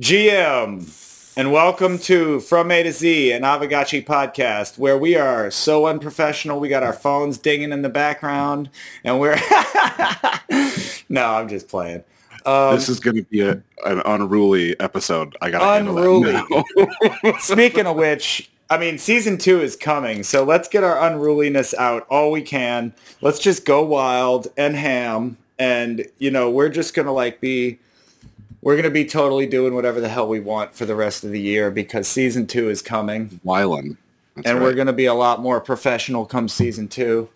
GM, and welcome to From A to Z, an Aavegotchi podcast, where we are so unprofessional. We got our phones dinging in the background, and we're no, I'm just playing. Um, this is going to be a, an unruly episode. I got unruly. Speaking of which, I mean, season two is coming, so let's get our unruliness out all we can. Let's just go wild and ham, and you know, we're just gonna like be we're going to be totally doing whatever the hell we want for the rest of the year because season two is coming. Wylan. and right. we're going to be a lot more professional come season two.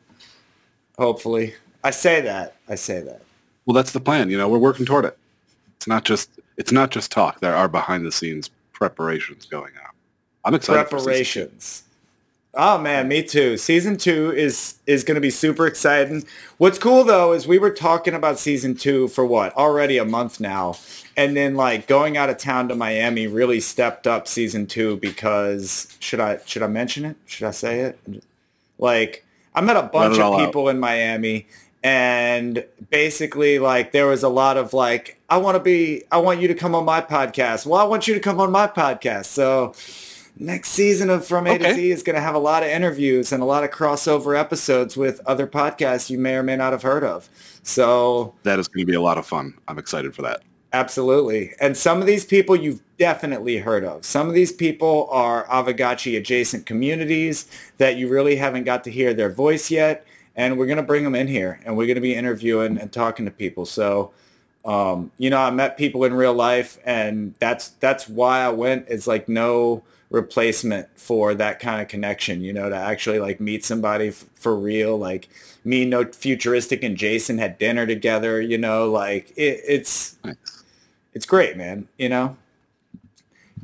Hopefully. I say that. I say that. Well, that's the plan. You know, we're working toward it. It's not just it's not just talk. There are behind the scenes preparations going on. I'm excited. Preparations. Oh man, me too. Season two is is going to be super exciting. What's cool though is we were talking about season two for what already a month now, and then like going out of town to Miami really stepped up season two because should I should I mention it? Should I say it? Like I met a bunch of people out. in Miami, and basically like there was a lot of like I want to be I want you to come on my podcast. Well, I want you to come on my podcast. So next season of From A okay. to Z is going to have a lot of interviews and a lot of crossover episodes with other podcasts you may or may not have heard of. So that is going to be a lot of fun. I'm excited for that. Absolutely. And some of these people you've definitely heard of. Some of these people are Aavegotchi adjacent communities that you really haven't got to hear their voice yet. And we're going to bring them in here and we're going to be interviewing and talking to people. So, um, you know, I met people in real life and that's, that's why I went. It's like no, replacement for that kind of connection, you know, to actually like meet somebody f- for real. Like me, no futuristic and Jason had dinner together, you know, like it, it's, it's great, man. You know,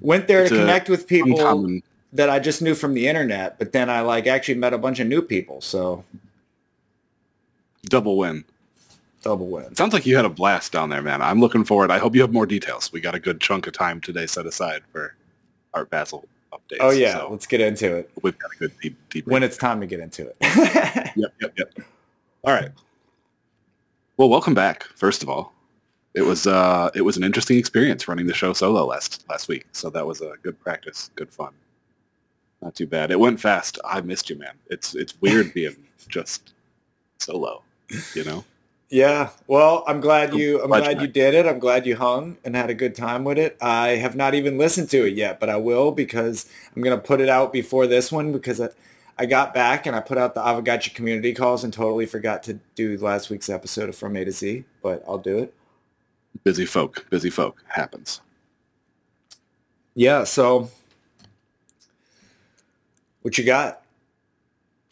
went there it's to connect with people uncommon. that I just knew from the internet, but then I like actually met a bunch of new people. So double win. Double win. Sounds like you had a blast down there, man. I'm looking forward. I hope you have more details. We got a good chunk of time today set aside for Art Basel updates. Oh yeah, so let's get into it. We've got a good deep, deep when it's time to get into it. yep, yep, yep. All right. Well, welcome back. First of all, it was uh, it was an interesting experience running the show solo last last week. So that was a good practice, good fun. Not too bad. It went fast. I missed you, man. It's it's weird being just solo. You know. Yeah. Well, I'm glad you I'm glad you did it. I'm glad you hung and had a good time with it. I have not even listened to it yet, but I will because I'm going to put it out before this one because I, I got back and I put out the Aavegotchi community calls and totally forgot to do last week's episode of From A to Z, but I'll do it. Busy folk, busy folk happens. Yeah, so what you got?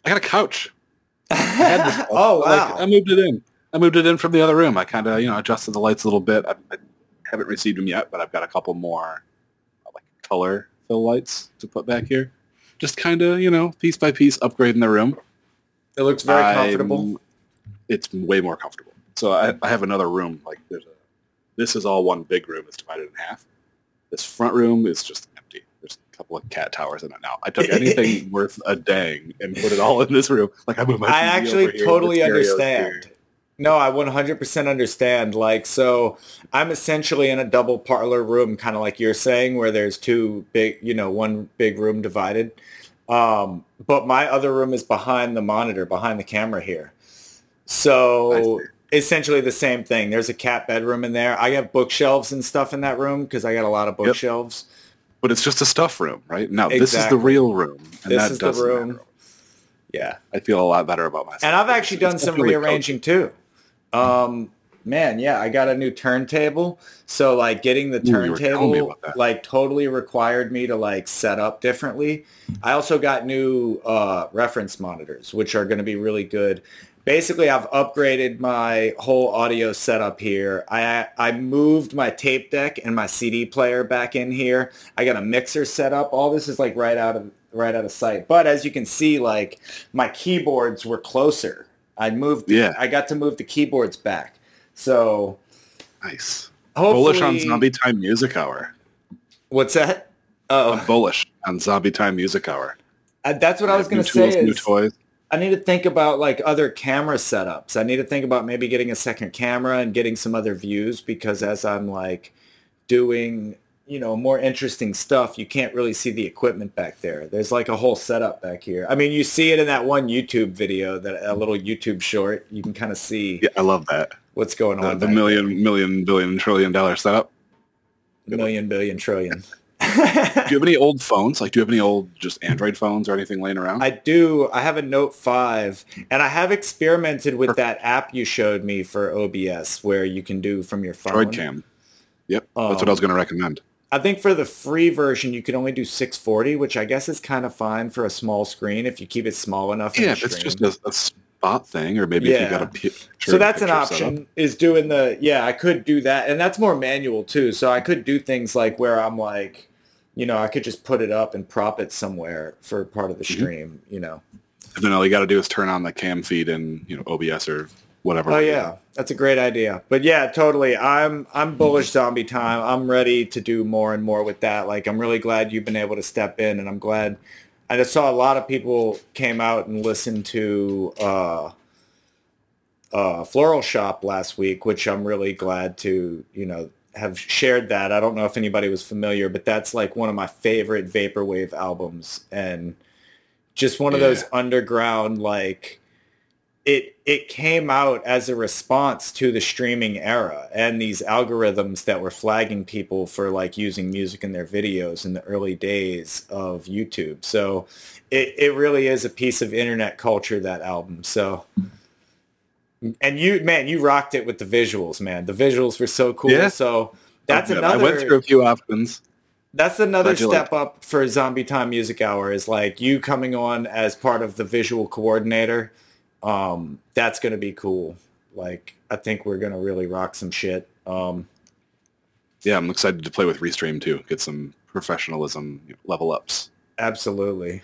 I got a couch. oh wow! Like, I moved it in. I moved it in from the other room. I kind of, you know, adjusted the lights a little bit. I, I, haven't received them yet, but I've got a couple more uh, like color fill lights to put back here. Just kind of, you know, piece by piece, upgrading the room. It looks very I'm, comfortable. It's way more comfortable. So I, I have another room. Like there's a, this is all one big room. It's divided in half. This front room is just empty. There's a couple of cat towers in it now. I took anything worth a dang and put it all in this room. Like I moved my. I actually totally understand. Here. No, I 100% understand. Like, so I'm essentially in a double parlor room, kind of like you're saying, where there's two big, you know, one big room divided. Um, but my other room is behind the monitor, behind the camera here. So essentially the same thing. There's a cat bedroom in there. I have bookshelves and stuff in that room because I got a lot of bookshelves. Yep. But it's just a stuff room, right? Now exactly. this is the real room, and this is the room. Matter. Yeah, I feel a lot better about myself. And I've actually done some rearranging too. Um, man, yeah, I got a new turntable. So like getting the turntable like totally required me to like set up differently. I also got new uh, reference monitors, which are going to be really good. Basically, I've upgraded my whole audio setup here. I I moved my tape deck and my CD player back in here. I got a mixer set up. All this is like right out of right out of sight. But as you can see, like my keyboards were closer I moved. Yeah. I got to move the keyboards back. So nice. Bullish on Zombie Time Music Hour. What's that? Oh, I'm bullish on Zombie Time Music Hour. Uh, that's what I, I was going to say. Is, new toys. I need to think about like other camera setups. I need to think about maybe getting a second camera and getting some other views because as I'm like doing you know, more interesting stuff, you can't really see the equipment back there. There's like a whole setup back here. I mean, you see it in that one YouTube video, that a little YouTube short. You can kind of see. Yeah, I love that. What's going on? The million, there. million, billion, trillion dollar setup. Million, billion, trillion. do you have any old phones? Like, do you have any old just Android phones or anything laying around? I do. I have a Note 5, and I have experimented with Perfect. that app you showed me for OBS, where you can do from your phone. DroidCam. Yep, um, that's what I was um, going to recommend. I think for the free version, you can only do 640, which I guess is kind of fine for a small screen if you keep it small enough. Yeah, it's just a, a, spot thing, or maybe yeah. if you got a picture. So that's an option. Is doing the yeah, I could do that, and that's more manual too. So I could do things like where I'm like, you know, I could just put it up and prop it somewhere for part of the mm-hmm. stream. You know. And then all you got to do is turn on the cam feed in you know OBS or whatever. Oh yeah, that's a great idea. But yeah, totally. I'm I'm bullish zombie time. I'm ready to do more and more with that. Like I'm really glad you've been able to step in, and I'm glad. I just saw a lot of people came out and listened to uh, uh, Floral Shoppe last week, which I'm really glad to you know have shared that. I don't know if anybody was familiar, but that's like one of my favorite vaporwave albums, and just one of yeah. those underground like it it came out as a response to the streaming era and these algorithms that were flagging people for like using music in their videos in the early days of YouTube. So it, it really is a piece of internet culture that album. So and you man, you rocked it with the visuals, man. The visuals were so cool. Yeah. So oh, that's oh, another I went through a few options. That's another step up for Zombie Time Music Hour is like you coming on as part of the visual coordinator um, that's going to be cool. Like, I think we're going to really rock some shit. Um, yeah, I'm excited to play with Restream too. Get some professionalism level ups. Absolutely.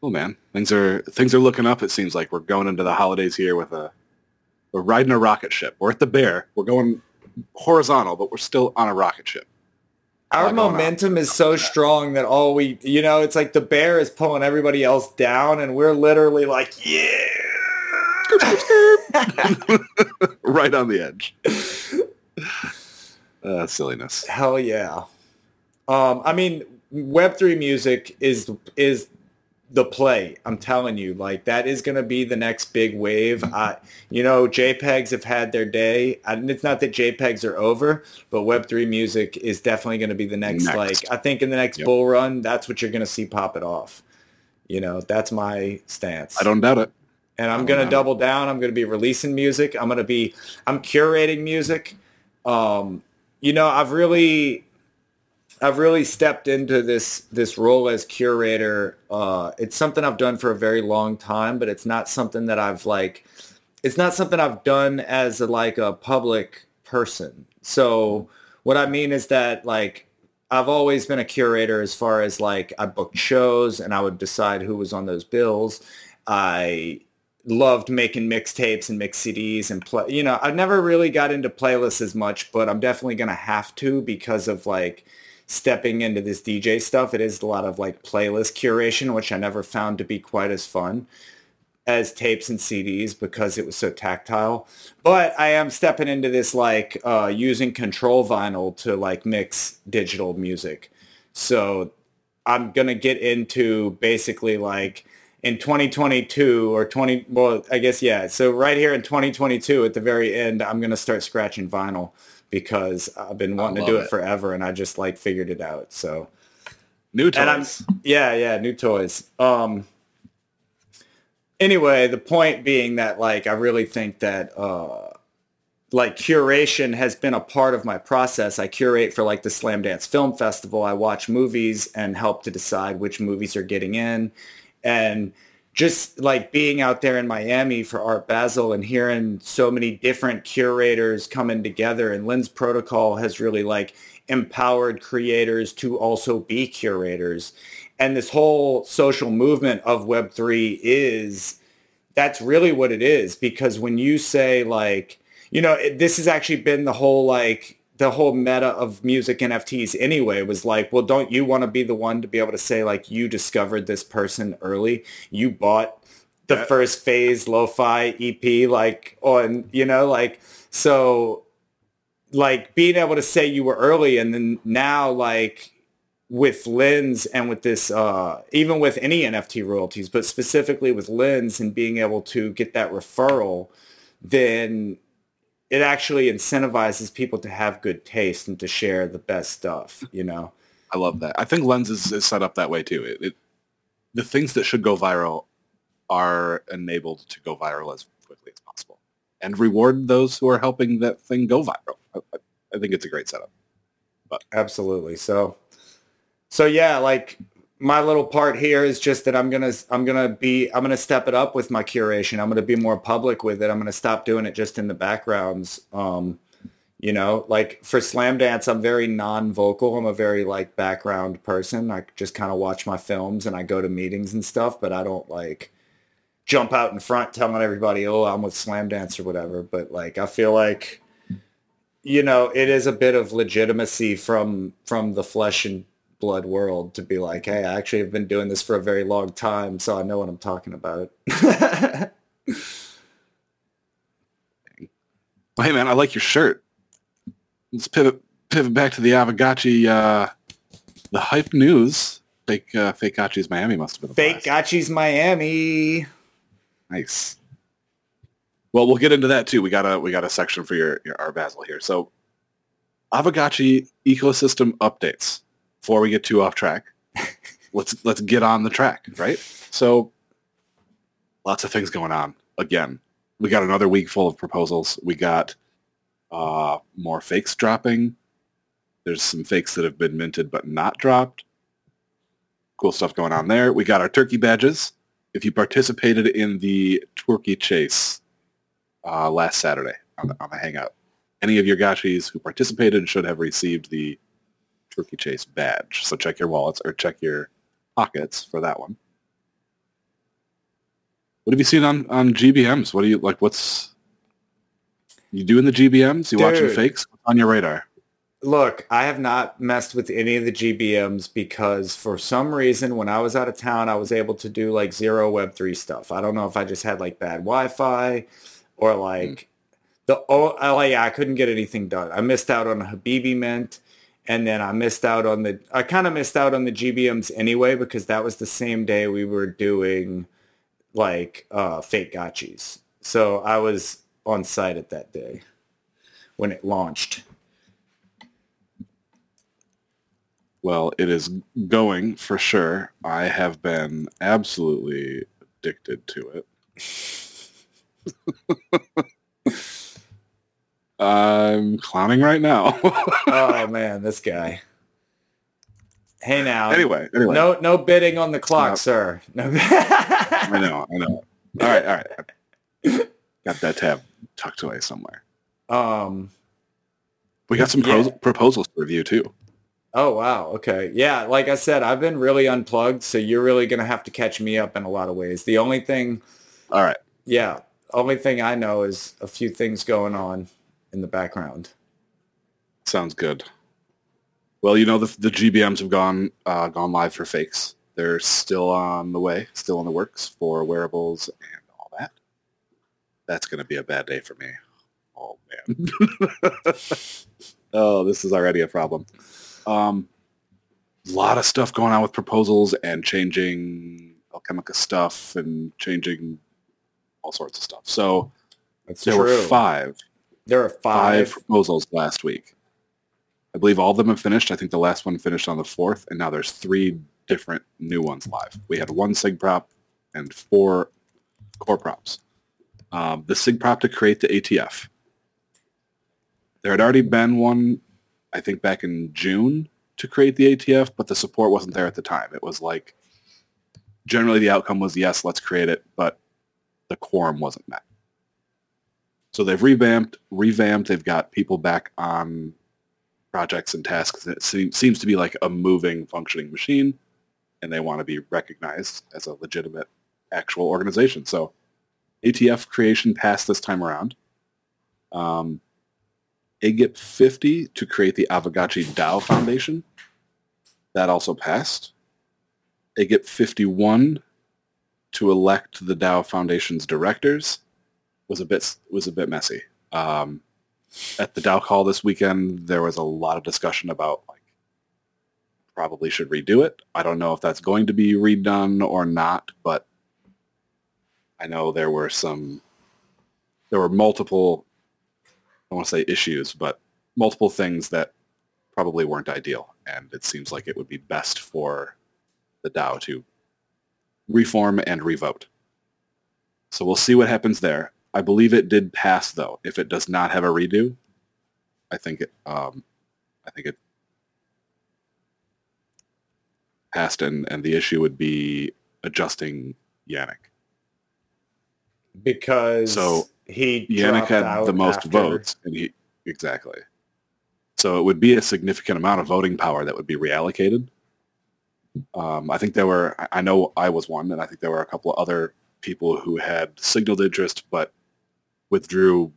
Cool, man. Things are things are looking up. It seems like we're going into the holidays here with a we're riding a rocket ship. We're at the bear. We're going horizontal, but we're still on a rocket ship. Our momentum is so strong that all we, you know, it's like the bear is pulling everybody else down, and we're literally like, yeah, right on the edge. Uh, silliness. Hell yeah. Um, I mean, Web three music is is the play. I'm telling you, like that is going to be the next big wave. I, you know, JPEGs have had their day, and it's not that JPEGs are over, but Web3 music is definitely going to be the next, next. Like I think in the next yep. bull run, that's what you're going to see pop it off. You know, that's my stance. I don't doubt it. And I'm going to double it. down. I'm going to be releasing music. I'm going to be, I'm curating music. Um, you know, I've really I've really stepped into this this role as curator. Uh, it's something I've done for a very long time, but it's not something that I've like. It's not something I've done as a, like a public person. So what I mean is that like I've always been a curator as far as like I booked shows and I would decide who was on those bills. I loved making mixtapes and mix CDs and play. You know, I've never really got into playlists as much, but I'm definitely gonna have to because of like stepping into this DJ stuff, it is a lot of like playlist curation, which I never found to be quite as fun as tapes and CDs because it was so tactile. But I am stepping into this like uh, using control vinyl to like mix digital music. So I'm going to get into basically like in 2022 or 20, well, I guess, yeah. So right here in 2022 at the very end, I'm going to start scratching vinyl because I've been wanting to do it, it, forever and I just like figured it out. So new toys. yeah, yeah, new toys. Um anyway, the point being that like I really think that uh like curation has been a part of my process. I curate for like the Slamdance Film Festival. I watch movies and help to decide which movies are getting in. And just like being out there in Miami for Art Basel and hearing so many different curators coming together and Lens Protocol has really like empowered creators to also be curators. And this whole social movement of Web3 is, that's really what it is. Because when you say like, you know, it, this has actually been the whole like the whole meta of music NFTs anyway was like, well, don't you want to be the one to be able to say like you discovered this person early? You bought the first phase lo-fi EP like on, you know, like so like being able to say you were early and then now like with lens and with this uh even with any nft royalties but specifically with lens and being able to get that referral then it actually incentivizes people to have good taste and to share the best stuff you know I love that. I think Lens is, is set up that way too. It, it, the things that should go viral are enabled to go viral as quickly as possible, and reward those who are helping that thing go viral. I, I think it's a great setup. But absolutely. So, so yeah, like my little part here is just that I'm gonna I'm gonna be I'm gonna step it up with my curation. I'm gonna be more public with it. I'm gonna stop doing it just in the backgrounds. Um, you know, like for Slamdance, I'm very non-vocal. I'm a very like background person. I just kind of watch my films and I go to meetings and stuff, but I don't like jump out in front telling everybody, "Oh, I'm with Slamdance or whatever. But like, I feel like, you know, it is a bit of legitimacy from from the flesh and blood world to be like, "Hey, I actually have been doing this for a very long time, so I know what I'm talking about." hey man, I like your shirt let's pivot pivot back to the Aavegotchi, uh, the hype news. Fake uh, fake Gotchi's Miami must have been the fake Gotchi's Miami. Nice. Well, we'll get into that too. We got a we got a section for your, your Art Basel here. So, Aavegotchi ecosystem updates. Before we get too off track, let's let's get on the track, right? So, lots of things going on. Again, we got another week full of proposals. We got uh, more fakes dropping. There's some fakes that have been minted but not dropped. Cool stuff going on there. We got our turkey badges. If you participated in the turkey chase uh, last Saturday on the, on the Hangout, any of your gotchis who participated should have received the turkey chase badge. So check your wallets or check your pockets for that one. What have you seen on, on GBMs? What are you like? What's you doing the GBMs? You Dude, watching fakes on your radar? Look, I have not messed with any of the GBMs because for some reason when I was out of town, I was able to do like zero Web3 stuff. I don't know if I just had like bad Wi-Fi or like mm. the oh, like I couldn't get anything done. I missed out on Habibi Mint and then I missed out on the I kind of missed out on the GBMs anyway because that was the same day we were doing like uh fake gotchis. So I was on site at that day when it launched. Well, it is going for sure. I have been absolutely addicted to it. I'm clowning right now. oh man, this guy. Hey now. Anyway, anyway. No no bidding on the clock, no. sir. No. I know, I know. All right, all right. Got that tab tucked away somewhere. Um, we got some yeah. proposals to review too. Oh wow, okay, yeah. Like I said, I've been really unplugged, so you're really gonna have to catch me up in a lot of ways. The only thing, all right, yeah, only thing I know is a few things going on in the background. Sounds good. Well, you know the the GBMs have gone uh, gone live for fakes. They're still on the way, still in the works for wearables and all that. that's going to be a bad day for me. Oh man. oh, this is already a problem. Um, a lot of stuff going on with proposals and changing Alchemica stuff and changing all sorts of stuff. So That's there true. were five. There are five. five proposals last week. I believe all of them have finished. I think the last one finished on the fourth, and now there's three different new ones live. We had one SIG prop and four core props um, the SIG prop to create the ATF. There had already been one, I think, back in June to create the ATF, but the support wasn't there at the time. It was like, generally the outcome was, yes, let's create it, but the quorum wasn't met. So they've revamped, revamped. They've got people back on projects and tasks. It seems to be like a moving, functioning machine, and they want to be recognized as a legitimate, actual organization. So ATF creation passed this time around. Um, AGIP 50 to create the Aavegotchi DAO Foundation. That also passed. AGIP 51 to elect the DAO Foundation's directors was a bit was a bit messy. Um, at the DAO call this weekend, there was a lot of discussion about like probably should redo it. I don't know if that's going to be redone or not, but I know there were some, there were multiple, I want to say issues, but multiple things that probably weren't ideal. And it seems like it would be best for the DAO to reform and revote. So we'll see what happens there. I believe it did pass, though. If it does not have a redo, I think it, um, I think it passed, and, and the issue would be adjusting Yannick. Because So, he Yannick had the most after- votes, and he exactly. So it would be a significant amount of voting power that would be reallocated. Um, I think there were. I- I know I was one, and I think there were a couple of other people who had signaled interest but withdrew,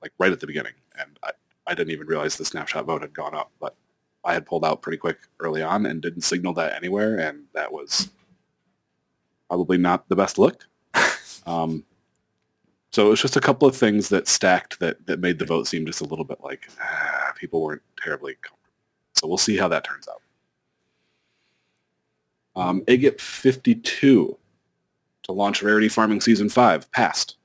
like right at the beginning. And I, I didn't even realize the snapshot vote had gone up, but I had pulled out pretty quick early on and didn't signal that anywhere, and that was probably not the best look. Um, so it was just a couple of things that stacked that, that made the vote seem just a little bit like ah, people weren't terribly comfortable. So we'll see how that turns out. Um, AGIP 52 to launch Rarity Farming Season 5 passed.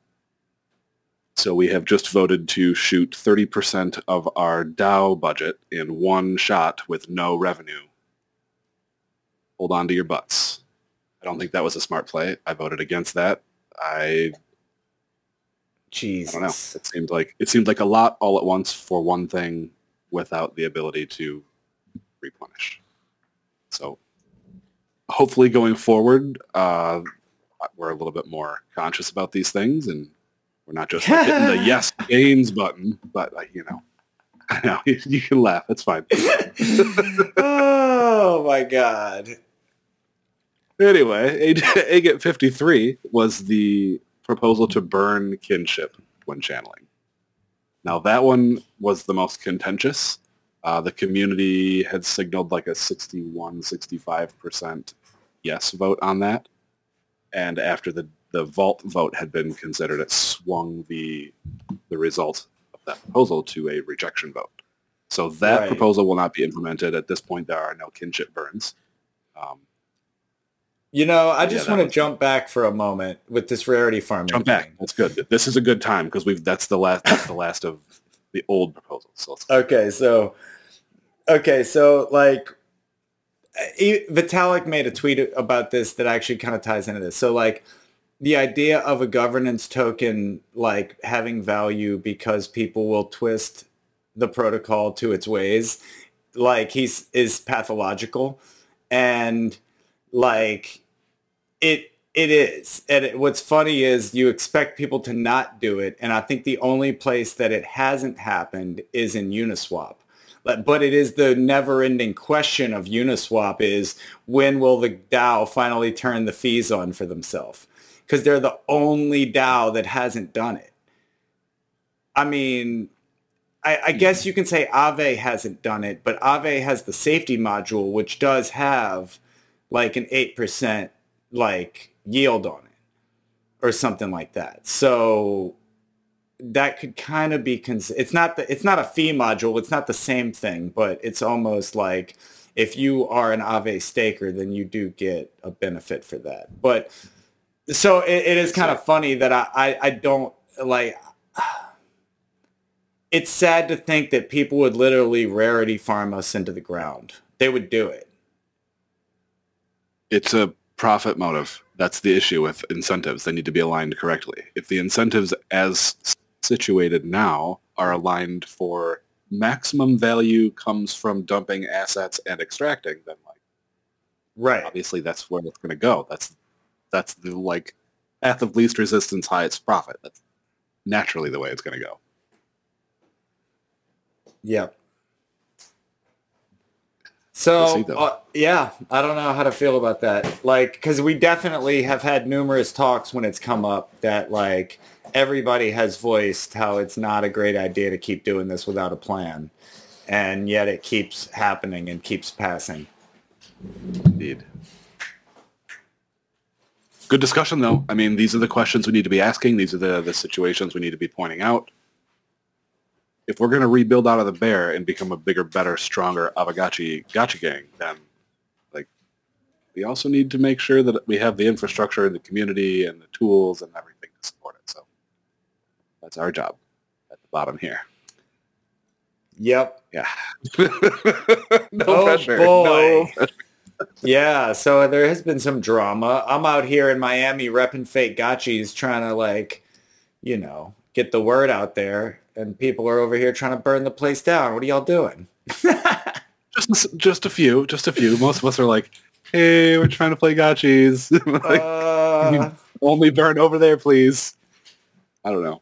So we have just voted to shoot 30% of our DAO budget in one shot with no revenue. Hold on to your butts. I don't think that was a smart play. I voted against that. I I don't know. It seemed like it seemed like a lot all at once for one thing without the ability to replenish. So hopefully going forward, uh, we're a little bit more conscious about these things and we're not just like, hitting the yes gains button, but you know, I know you can laugh. It's fine. oh my god. Anyway, AGIP 53 was the proposal to burn kinship when channeling. Now that one was the most contentious. Uh, the community had signaled like a 61, 65% yes vote on that. And after the, the vault vote had been considered, it swung the, the result of that proposal to a rejection vote. So that Right. proposal will not be implemented. At this point, there are no kinship burns. Um, You know, I just that want to jump back for a moment with this rarity farming. Jump back. That's good. This is a good time because we've that's the last that's the last of the old proposals. So Okay, so okay, so like Vitalik made a tweet about this that actually kind of ties into this. So like the idea of a governance token like having value because people will twist the protocol to its ways like he's is pathological. And like it it is. And it, what's funny is you expect people to not do it. And i think the only place that it hasn't happened is in uniswap but, it is the never-ending question of uniswap is when will the dao finally turn the fees on for themselves? Because they're the only dao that hasn't done it. I mean I, I hmm. guess you can say Aave hasn't done it, but Aave has the safety module, which does have like an 8% like yield on it or something like that. So that could kind of be, cons- it's not the, it's not a fee module. It's not the same thing, but it's almost like if you are an Aave staker, then you do get a benefit for that. But so it, it is kind of funny that I, I, I don't like, it's sad to think that people would literally rarity farm us into the ground. They would do it. it's a profit motive. That's the issue with incentives. They need to be aligned correctly. If the incentives as situated now are aligned for maximum value comes from dumping assets and extracting, them. like Right. obviously that's where it's going to go. That's that's the like path of least resistance, highest profit. That's naturally the way it's going to go. Yep. We'll So uh, yeah, I don't know how to feel about that. Like, because we definitely have had numerous talks when it's come up that like everybody has voiced how it's not a great idea to keep doing this without a plan, and yet it keeps happening and keeps passing. Indeed. Good discussion, though. I mean, these are the questions we need to be asking. These are the, the situations we need to be pointing out. if we're going to rebuild out of the bear and become a bigger, better, stronger Aavegotchi Gotcha gang, then like we also need to make sure that we have the infrastructure and the community and the tools and everything to support it. So that's our job at the bottom here. Yep. Yeah. no Oh, pressure. boy. No. Yeah, so there has been some drama. I'm out here in Miami repping fake gotchis trying to like, you know, get the word out there and people are over here trying to burn the place down. What are y'all doing? Just, just a few. Just a few. Most of us are like, hey, we're trying to play gotchis. like, Uh, only burn over there, please. I don't know.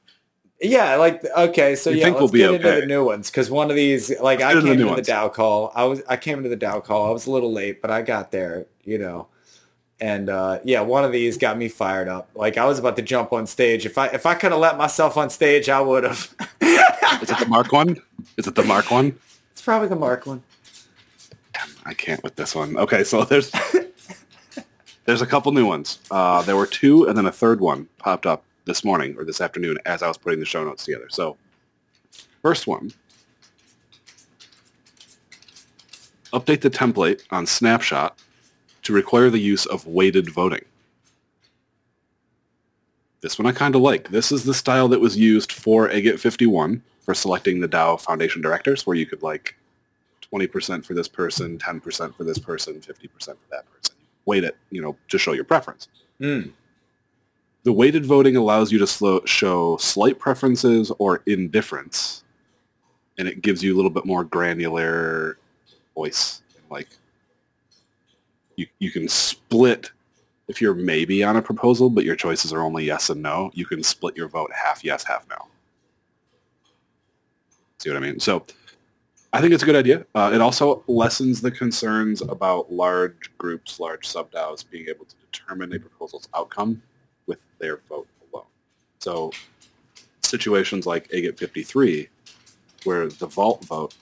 Yeah, like okay, so You yeah, think let's we'll be get into okay. the new ones because one of these, like I get into came the into new the. DAO call. I was I came into the DAO call. I was a little late, but I got there, you know. And uh, yeah, one of these got me fired up. Like I was about to jump on stage. If I if I could have let myself on stage, I would have. Is it the Mark one? Is it the Mark one? It's probably the Mark one. I can't with this one. Okay, so there's there's a couple new ones. Uh, there were two, and then a third one popped up this morning or this afternoon as I was putting the show notes together. So, first one, update the template on Snapshot to require the use of weighted voting. This one I kind of like. This is the style that was used for AGIP 51 for selecting the DAO Foundation directors, where you could like 20% for this person, 10% for this person, 50% for that person. Weight it, you know, to show your preference. Mm. The weighted voting allows you to slow, show slight preferences or indifference, and it gives you a little bit more granular voice. Like you, you can split if you're maybe on a proposal, but your choices are only yes and no. You can split your vote half yes, half no. See what I mean? So I think it's a good idea. Uh, it also lessens the concerns about large groups, large sub-DAOs being able to determine a proposal's outcome with their vote alone. So situations like AGIP 53, where the vault vote,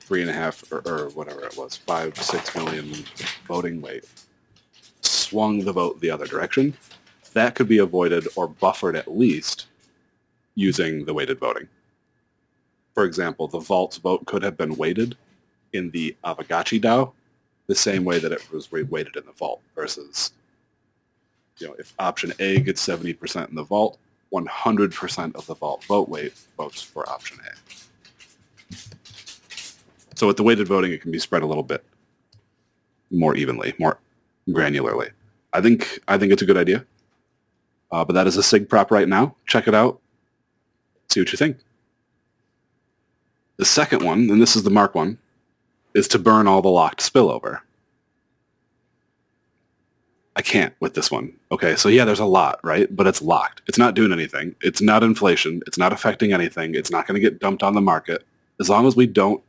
three and a half or, or whatever it was, five, six million voting weight, swung the vote the other direction, that could be avoided or buffered at least using the weighted voting. For example, the vault's vote could have been weighted in the Aavegotchi DAO the same way that it was weighted in the vault versus, you know, if option A gets 70% in the vault, 100% of the vault vote weight votes for option A. So with the weighted voting, it can be spread a little bit more evenly, more granularly. I think I think it's a good idea. Uh, but that is a SIG prop right now. Check it out. See what you think. The second one, and this is the Mark one, is to burn all the locked spillover. I can't with this one. Okay, so yeah, there's a lot, right? But it's locked. It's not doing anything. It's not inflation. It's not affecting anything. It's not going to get dumped on the market. As long as we don't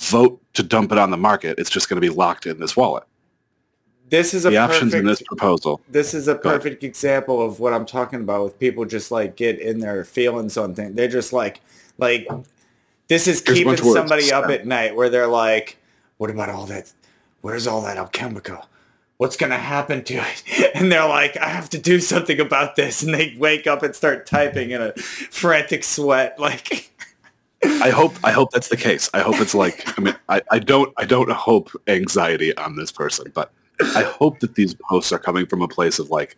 vote to dump it on the market, it's just going to be locked in this wallet. This is a The perfect, options in this proposal. this is a perfect example of what I'm talking about with people just like get in their feelings on things. They're just like like this is Here's keeping bunch of words. somebody up at night where they're like, What about all that where's all that alchemica? What's gonna happen to it? And they're like, I have to do something about this and they wake up and start typing in a frantic sweat like I hope I hope that's the case. I hope it's like I mean I, I don't I don't hope anxiety on this person, but I hope that these posts are coming from a place of like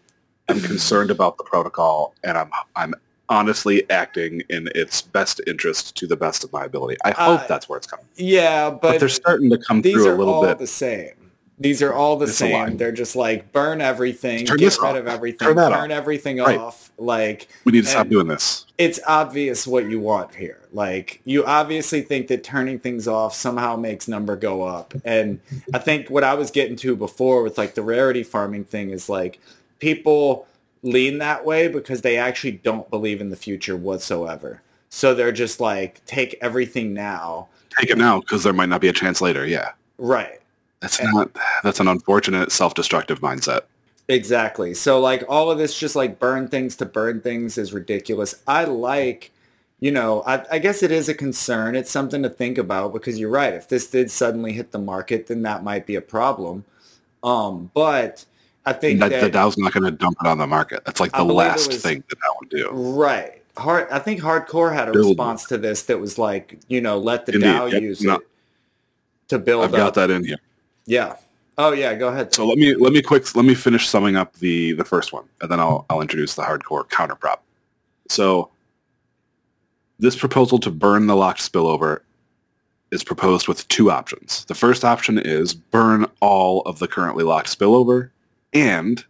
I'm concerned about the protocol and I'm I'm honestly acting in its best interest to the best of my ability. I hope Uh, that's where it's coming. Yeah, But, but, they're starting to come through a little all bit. the same. These are all the It's same. They're just like burn everything, Turn get rid off. of everything, Turn off. everything Right. off. Like We need to stop doing this. it's obvious what you want here. Like you obviously think that turning things off somehow makes number go up. And I think what I was getting to before with like the rarity farming thing is like people lean that way because they actually don't believe in the future whatsoever. So they're just like take everything now. Take it now because there might not be a chance later. Yeah. Right. That's And- not that's an unfortunate self-destructive mindset. Exactly. So like all of this just like burn things to burn things is ridiculous. I like, you know, I, I guess it is a concern. It's something to think about because you're right. If this did suddenly hit the market, then that might be a problem. Um, but I think That, that, the DAO's not going to dump it on the market. That's like the last was- thing that DAO would do. right. hard. I think hardcore had a Build. response to this that was like, you know, let the Indeed, DAO yep, use no. it to build I've up. got that in here. Yeah. Oh yeah. Go ahead. So let me let me quick let me finish summing up the the first one, and then I'll I'll introduce the hardcore counter prop. So this proposal to burn the locked spillover is proposed with two options. The first option is burn all of the currently locked spillover and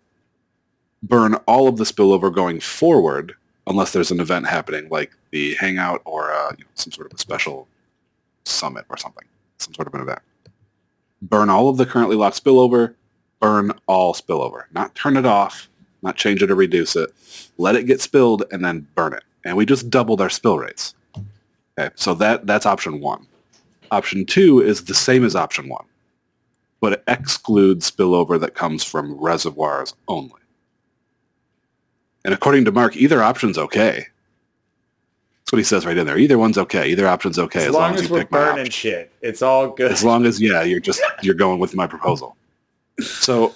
burn all of the spillover going forward unless there's an event happening like the hangout or uh, you know, some sort of a special summit or something, some sort of an event burn all of the currently locked spillover, burn all spillover. Not turn it off, not change it or reduce it. Let it get spilled and then burn it. And we just doubled our spill rates. Okay, so that that's option one. Option two is the same as option one, but it excludes spillover that comes from reservoirs only. And according to Mark, either option's okay. What he says right in there. Either one's okay. Either option's okay as, as, long as, you we're pick my burning shit, it's all good. As long as yeah, you're just you're going with my proposal. So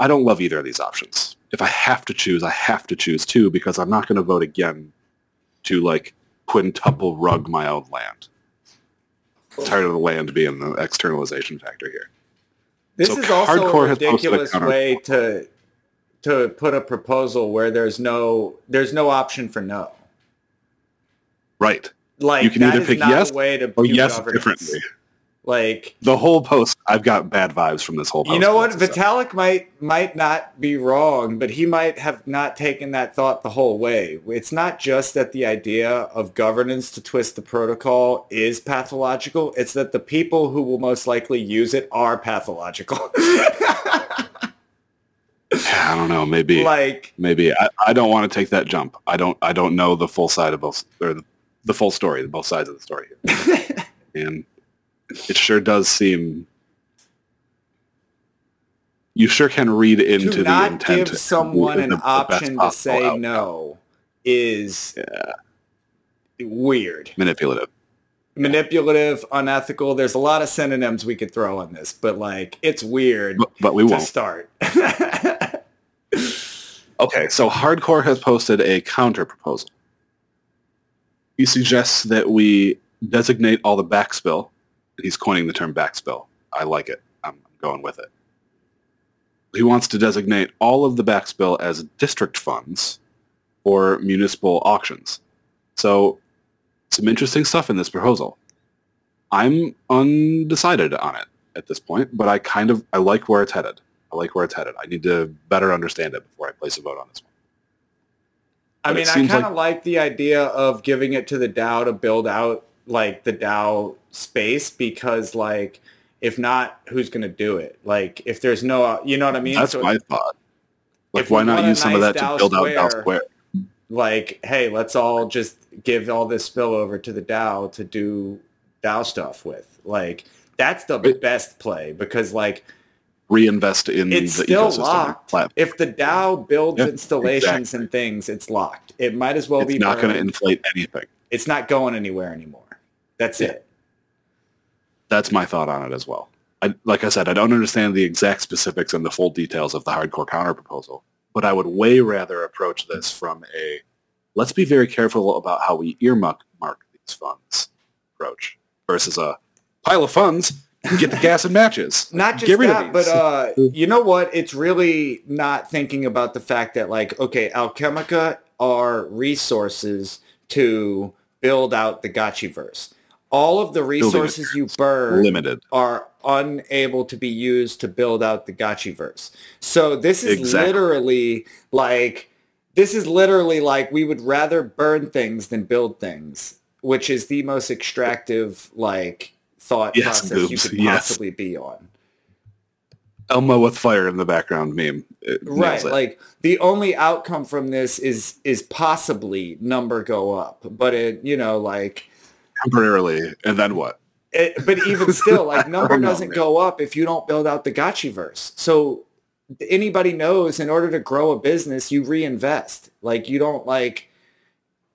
I don't love either of these options. If I have to choose, I have to choose two because I'm not going to vote again to like quintuple rug my own land. I'm tired of the land being the externalization factor here. This So is also a has posted a ridiculous way to to put a proposal where there's no there's no option for no. Right. Like You can that either is pick not yes a way to Or yes governance. differently. Like The whole post, I've got bad vibes from this whole post. you know what, Vitalik might might not be wrong, but he might have not taken that thought the whole way. It's not just that the idea of governance to twist the protocol is pathological; it's that the people who will most likely use it are pathological. I don't know. Maybe like maybe I, I don't want to take that jump. I don't I don't know the full side of both or the, the full story, both sides of the story. And it sure does seem you sure can read into to the not intent. give someone an the option to say outcome. no is weird Manipulative. manipulative unethical there's a lot of synonyms we could throw on this but like it's weird But, but we to won't. start Okay, so Hardcore has posted a counter proposal. He suggests that we designate all the backspill. He's coining the term backspill. I like it. I'm going with it. He wants to designate all of the backspill as district funds or municipal auctions. So some interesting stuff in this proposal. I'm undecided on it at this point, but I kind of I like where it's headed. I like where it's headed. I need to better understand it before I place a vote on this one. I mean i kind of like- like the idea of giving it to the dao to build out like the dao space because like if not who's going to do it like if there's no you know what i mean That's So my thought. Like, why not use some of nice that to build out DAO Square- Square? like, hey, let's all just give all this spillover to the DAO to do DAO stuff with. Like, that's the It- best play because, like, Reinvest in it's the still ecosystem. locked. Plat- If the DAO builds installations exactly. and things, it's locked. It might as well It's be not going to inflate anything. It's not going anywhere anymore. That's Yeah. it. That's my thought on it as well. I, like I said, I don't understand the exact specifics and the full details of the hardcore counter proposal, but I would way rather approach this from a let's be very careful about how we earmark mark these funds approach versus a pile of funds, get the gas and matches. Not just Get rid of that, but uh, you know what? It's really not thinking about the fact that like, okay, Alchemica are resources to build out the Gotchiverse. All of the resources you burn limited. are unable to be used to build out the Gotchiverse. So this is Exactly. literally like this is literally like we would rather burn things than build things, which is the most extractive like thought Yes, process you could yes. possibly be on. Elmo with fire in the background meme. Right. it. Like the only outcome from this is is possibly number go up, but it you know like temporarily, and then what? it, but even still like number don't know, doesn't go up if you don't build out the Gotchiverse. So anybody knows in order to grow a business, you reinvest. Like you don't like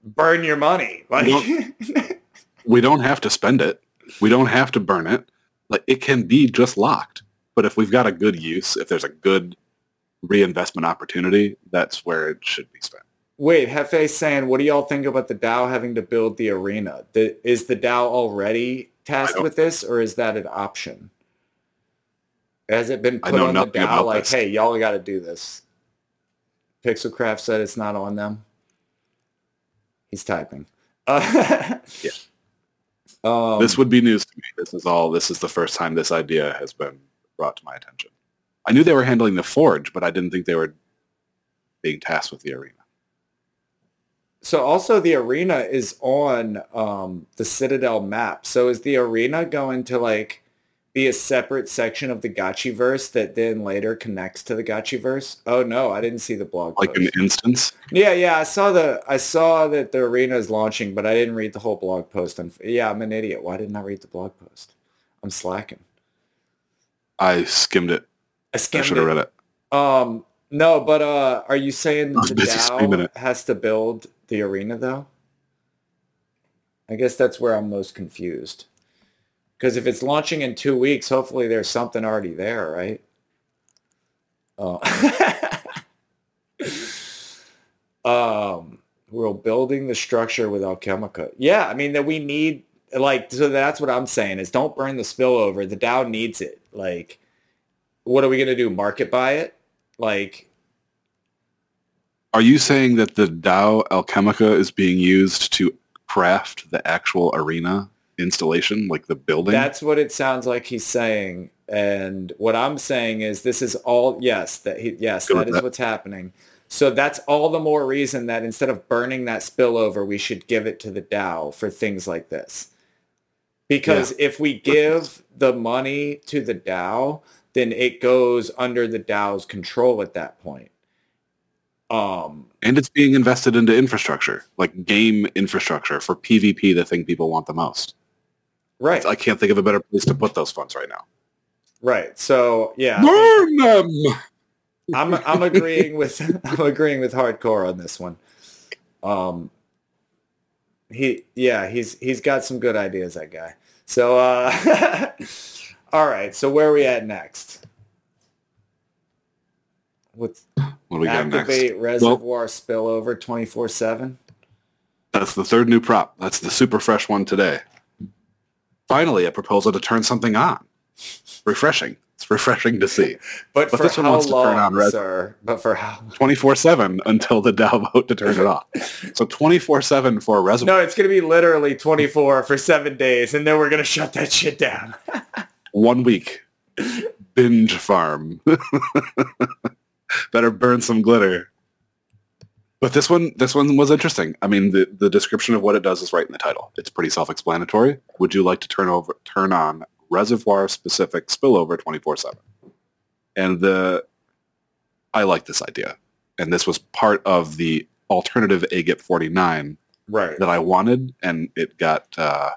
burn your money. Like We don't have to spend it. We don't have to burn it. Like it can be just locked. But if we've got a good use, if there's a good reinvestment opportunity, that's where it should be spent. Wait, Hefe's saying, what do y'all think about the DAO having to build the arena? The, is the DAO already tasked with this, or is that an option? Has it been put on the about like, this. hey, y'all got to do this? Pixelcraft said it's not on them. He's typing. Uh, Yeah. Um, this would be news to me. This is all. This is the first time this idea has been brought to my attention. I knew they were handling the forge, but I didn't think they were being tasked with the arena. So also the arena is on um, the Citadel map. So is the arena going to like be a separate section of the Gotchiverse that then later connects to the Gotchiverse? Oh no, I didn't see the blog. Like post. an instance. yeah, yeah, I saw the I saw that the arena is launching, but I didn't read the whole blog post. And yeah, I'm an idiot. Why didn't I read the blog post? I'm slacking. I skimmed it. I I should have read it. Um, no, but uh, are you saying the DAO has to build the arena though? I guess that's where I'm most confused. Because if it's launching in two weeks, hopefully there's something already there, right? Oh. um, we're building the structure with Alchemica. Yeah, I mean that we need like so that's what I'm saying is don't burn the spillover. The DAO needs it. Like, what are we gonna do? Market buy it? Like, Are you saying that the DAO Alchemica is being used to craft the actual arena installation, like the building? That's what it sounds like he's saying. And what I'm saying is this is all yes, that he yes, Go that is that. what's happening. So that's all the more reason that instead of burning that spillover, we should give it to the DAO for things like this. Because if we give the money to the DAO, then it goes under the DAO's control at that point. Um, and it's being invested into infrastructure, like game infrastructure for PvP, the thing people want the most. Right, I can't think of a better place to put those funds right now. right. So yeah, Burn them! I'm I'm agreeing with I'm agreeing with hardcore on this one. Um he yeah, he's he's got some good ideas that guy. So uh all right, so where are we at next? What's What do we got next? activate reservoir spillover 24/7? That's the third new prop. That's the super fresh one today. Finally, a proposal to turn something on. Refreshing. It's refreshing to see. But, But for this one how wants to turn long, on sir? But for how 24-7 until the DAO vote to turn it off. So 24-7 for a reservoir. No, it's going to be literally 24 for 7 days and then we're going to shut that shit down. One week. Binge farm. Better burn some glitter. But this one, this one was interesting. I mean, the, the description of what it does is right in the title. It's pretty self-explanatory. Would you like to turn over, turn on reservoir-specific spillover 24/7? And the, I like this idea, and this was part of the alternative AGIP 49 Right. that I wanted, and it got uh,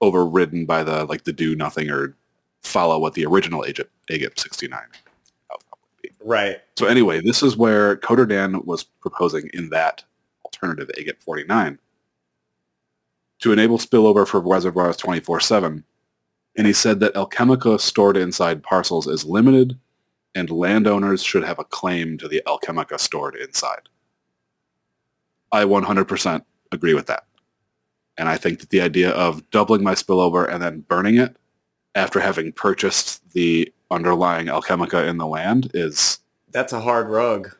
overridden by the like the do nothing or follow what the original AGIP, AGIP 69 outcome would be. Right. So anyway, this is where Coder Dan was proposing in that alternative AGIP 49 to enable spillover for reservoirs 24-7. And he said that Alchemica stored inside parcels is limited and landowners should have a claim to the Alchemica stored inside. I 100% agree with that. And I think that the idea of doubling my spillover and then burning it after having purchased the underlying Alchemica in the land is That's a hard rug.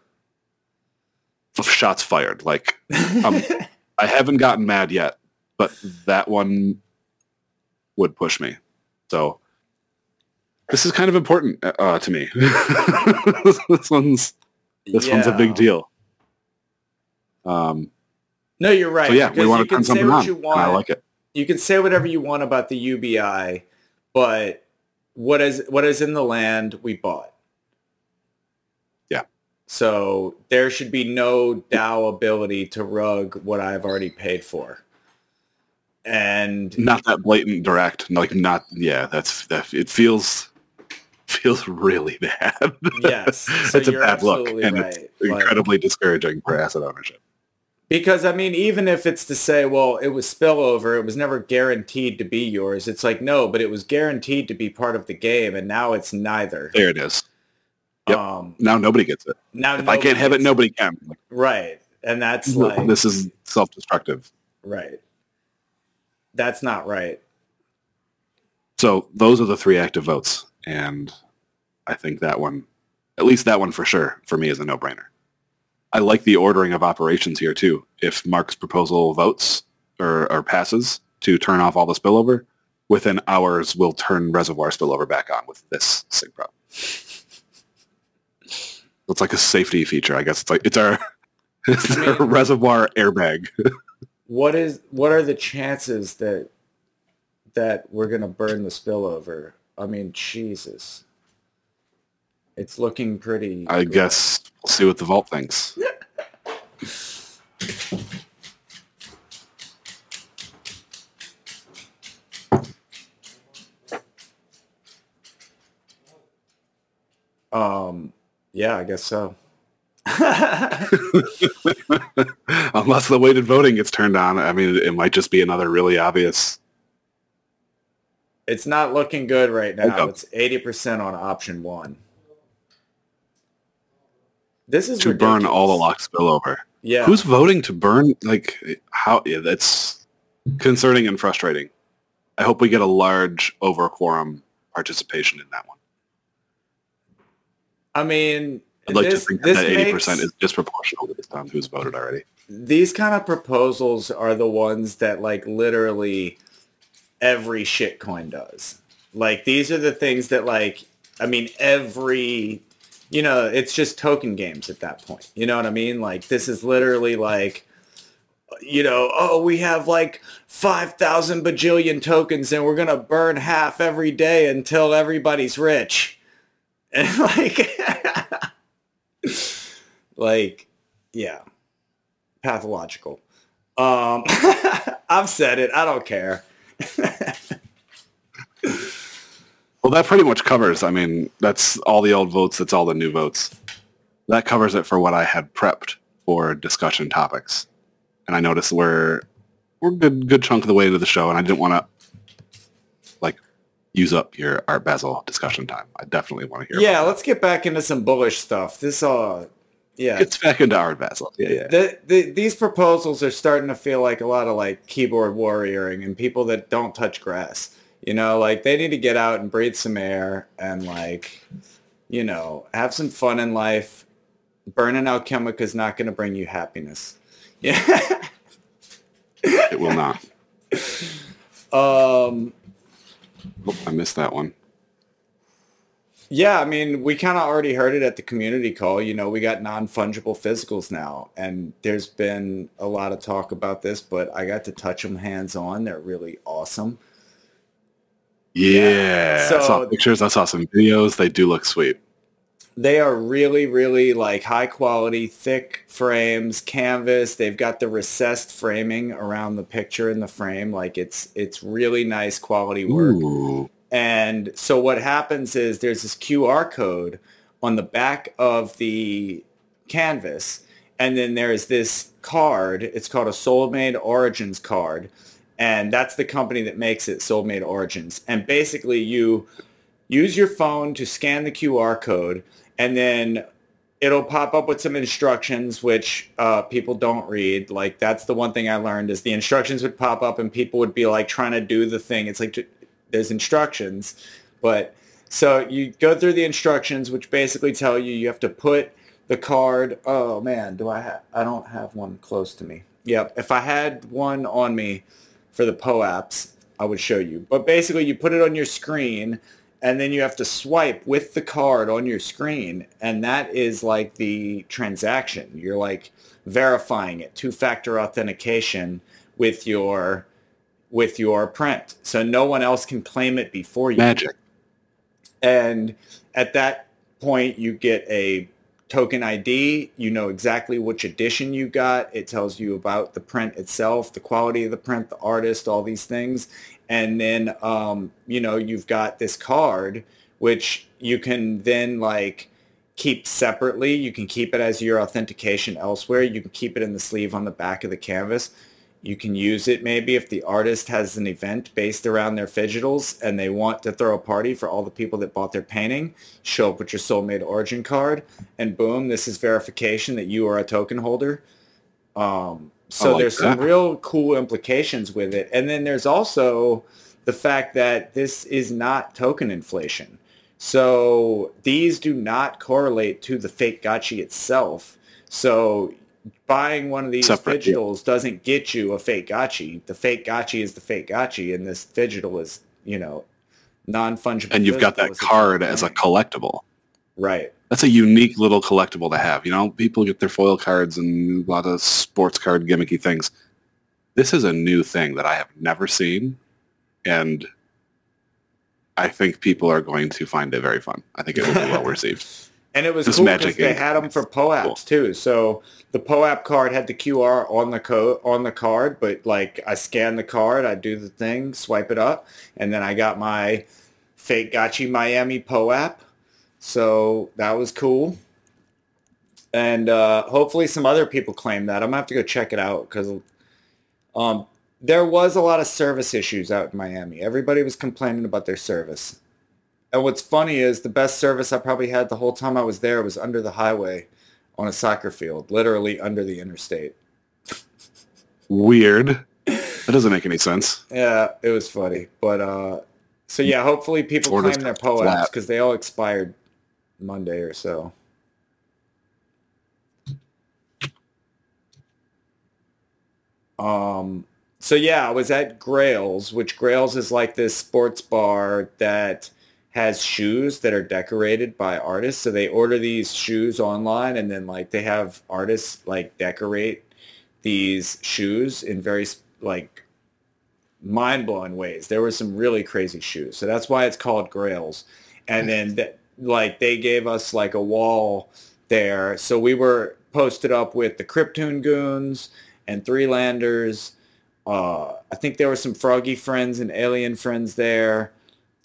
shots fired. Like Um, I haven't gotten mad yet, but that one would push me. So this is kind of important uh, to me. this one's this one's a big deal. Um, No, you're right. so yeah, we want you to turn can say something what on, you want. I like it. you can say whatever you want about the UBI, but what is what is in the land we bought. Yeah. So there should be no DAO ability to rug what I've already paid for. And Not that blatant, direct. Like not. Yeah, that's that. It feels feels really bad. yes, so it's a bad look, and right. it's Like- incredibly discouraging for asset ownership. Because I mean, even if it's to say, well, it was spillover, it was never guaranteed to be yours. It's like no, but it was guaranteed to be part of the game, and now it's neither. There it is. Yep. Um, Now nobody gets it. now If I can't have it, nobody can. Right, And that's like this is self-destructive. right. That's not right. So those are the three active votes, and I think that one, at least that one for sure, for me is a no-brainer. I like the ordering of operations here too. If Mark's proposal votes or, or passes to turn off all the spillover, within hours we'll turn reservoir spillover back on with this sig prop. It's like a safety feature, I guess. It's like it's our, it's I mean- our reservoir airbag. What is what are the chances that that we're gonna burn the spillover? I mean, Jesus. It's looking pretty I guess we'll see what the vault thinks. Um yeah, I guess so. Unless the weighted voting gets turned on, I mean, it might just be another really obvious. It's not looking good right now. It's eighty percent on option one. This is to burn all the ridiculous. lock spillover. Yeah. Who's voting to burn? Like how? Yeah, that's concerning and frustrating. I hope we get a large over quorum participation in that one. I mean, I'd like this, to think that that eighty percent makes- is disproportional based on who's voted already. these kind of proposals are the ones that like literally every shitcoin does. Like these are the things that like I mean every you know, it's just token games at that point. You know what I mean? Like this is literally like you know, oh, we have like 5,000 bajillion tokens and we're going to burn half every day until everybody's rich. And like like yeah pathological. Um, I've said it. I don't care. Well, that pretty much covers. I mean, that's all the old votes. That's all the new votes. That covers it for what I had prepped for discussion topics. And I noticed we're we're a good good chunk of the way into the show, and I didn't want to like use up your Art Basel discussion time. I definitely want to hear. Yeah, let's get back into some bullish stuff. This uh yeah. It's back into Art Basel. Yeah, yeah. The, the, these proposals are starting to feel like a lot of like keyboard warrioring and people that don't touch grass. You know, like they need to get out and breathe some air and like, you know, have some fun in life. Burning Alchemica is not going to bring you happiness. Yeah. It will not. um, Oh, I missed that one. Yeah, I mean, we kind of already heard it at the community call. You know, we got non-fungible physicals now, and there's been a lot of talk about this, but I got to touch them hands-on. They're really awesome. Yeah, I saw pictures. I saw some videos. They do look sweet. They are really, really like high quality, thick frames, canvas. They've got the recessed framing around the picture in the frame. Like it's it's really nice quality work. Ooh. And so what happens is there's this QR code on the back of the canvas, and then there's this card. It's called a Soulmade Origins card, and that's the company that makes it, Soulmade Origins. And basically, you use your phone to scan the QR code, and then it'll pop up with some instructions which uh, people don't read. Like that's the one thing I learned is the instructions would pop up and people would be like trying to do the thing. It's like there's instructions, but so you go through the instructions which basically tell you you have to put the card. Oh man, do I have? I don't have one close to me. Yep. If I had one on me for the POAPs, I would show you. But basically, you put it on your screen and then you have to swipe with the card on your screen and that is like the transaction you're like verifying it two-factor authentication with your with your print so no one else can claim it before you Magic. and at that point you get a token ID. You know exactly which edition you got. It tells you about the print itself, the quality of the print, the artist, all these things. And then, um, you know, you've got this card, which you can then like keep separately. You can keep it as your authentication elsewhere. You can keep it in the sleeve on the back of the canvas. You can use it maybe if the artist has an event based around their phygitals and they want to throw a party for all the people that bought their painting. Show up with your Soulmade Origin card and boom, this is verification that you are a token holder. Um, so like there's some real cool implications with it. And then there's also the fact that this is not token inflation. So these do not correlate to the fake gotchi itself. So buying one of these Separate, yeah. phygitals doesn't get you a fake gotchi. The fake gotchi is the fake gotchi, and this phygital is, you know, non-fungible. And you've got that card as a collectible. right. That's a unique little collectible to have. You know, people get their foil cards and a lot of sports card gimmicky things. This is a new thing that I have never seen, and I think people are going to find it very fun. I think it will be well received. And it was This cool because they had them for POAPs too. So the POAP card had the QR on the code on the card, but like I scan the card, I do the thing, swipe it up, and then I got my fake Gotchi Miami POAP. So that was cool. And uh, hopefully some other people claim that. I'm gonna have to go check it out because um, there was a lot of service issues out in Miami. Everybody was complaining about their service. And what's funny is the best service I probably had the whole time I was there was under the highway on a soccer field, literally under the interstate. Weird. That doesn't make any sense. Yeah, it was funny. But uh so yeah, hopefully people Florida's claim their flat. because they all expired Monday or so. Um so yeah, I was at Grails, which Grails is like this sports bar that has shoes that are decorated by artists. So they order these shoes online and then like they have artists like decorate these shoes in very like mind-blowing ways. There were some really crazy shoes. So that's why it's called Grails. And then th- like they gave us like a wall there. So we were posted up with the Cryptoon Goons and Three Landers. Uh, I think there were some Froggy friends and Alien friends there.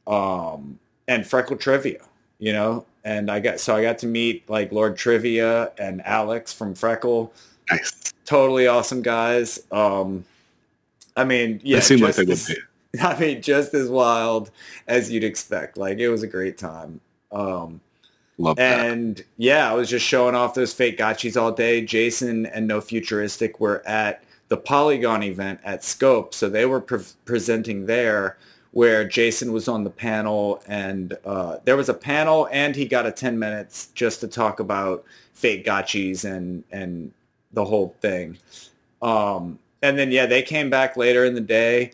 Um, and Freckle Trivia, you know? And I got, so I got to meet like Lord Trivia and Alex from Freckle Nice. totally awesome guys. Um, I mean, yeah, they seem like they would be. I mean, just as wild as you'd expect. Like it was a great time. Um, Love that. and yeah, I was just showing off those fake gotchis all day. Jason and No Futuristic were at the Polygon event at Scope, so they were pre- presenting there. Where Jason was on the panel, and uh, there was a panel, and he got a ten minutes just to talk about fake gotchis and and the whole thing. Um, and then yeah, they came back later in the day,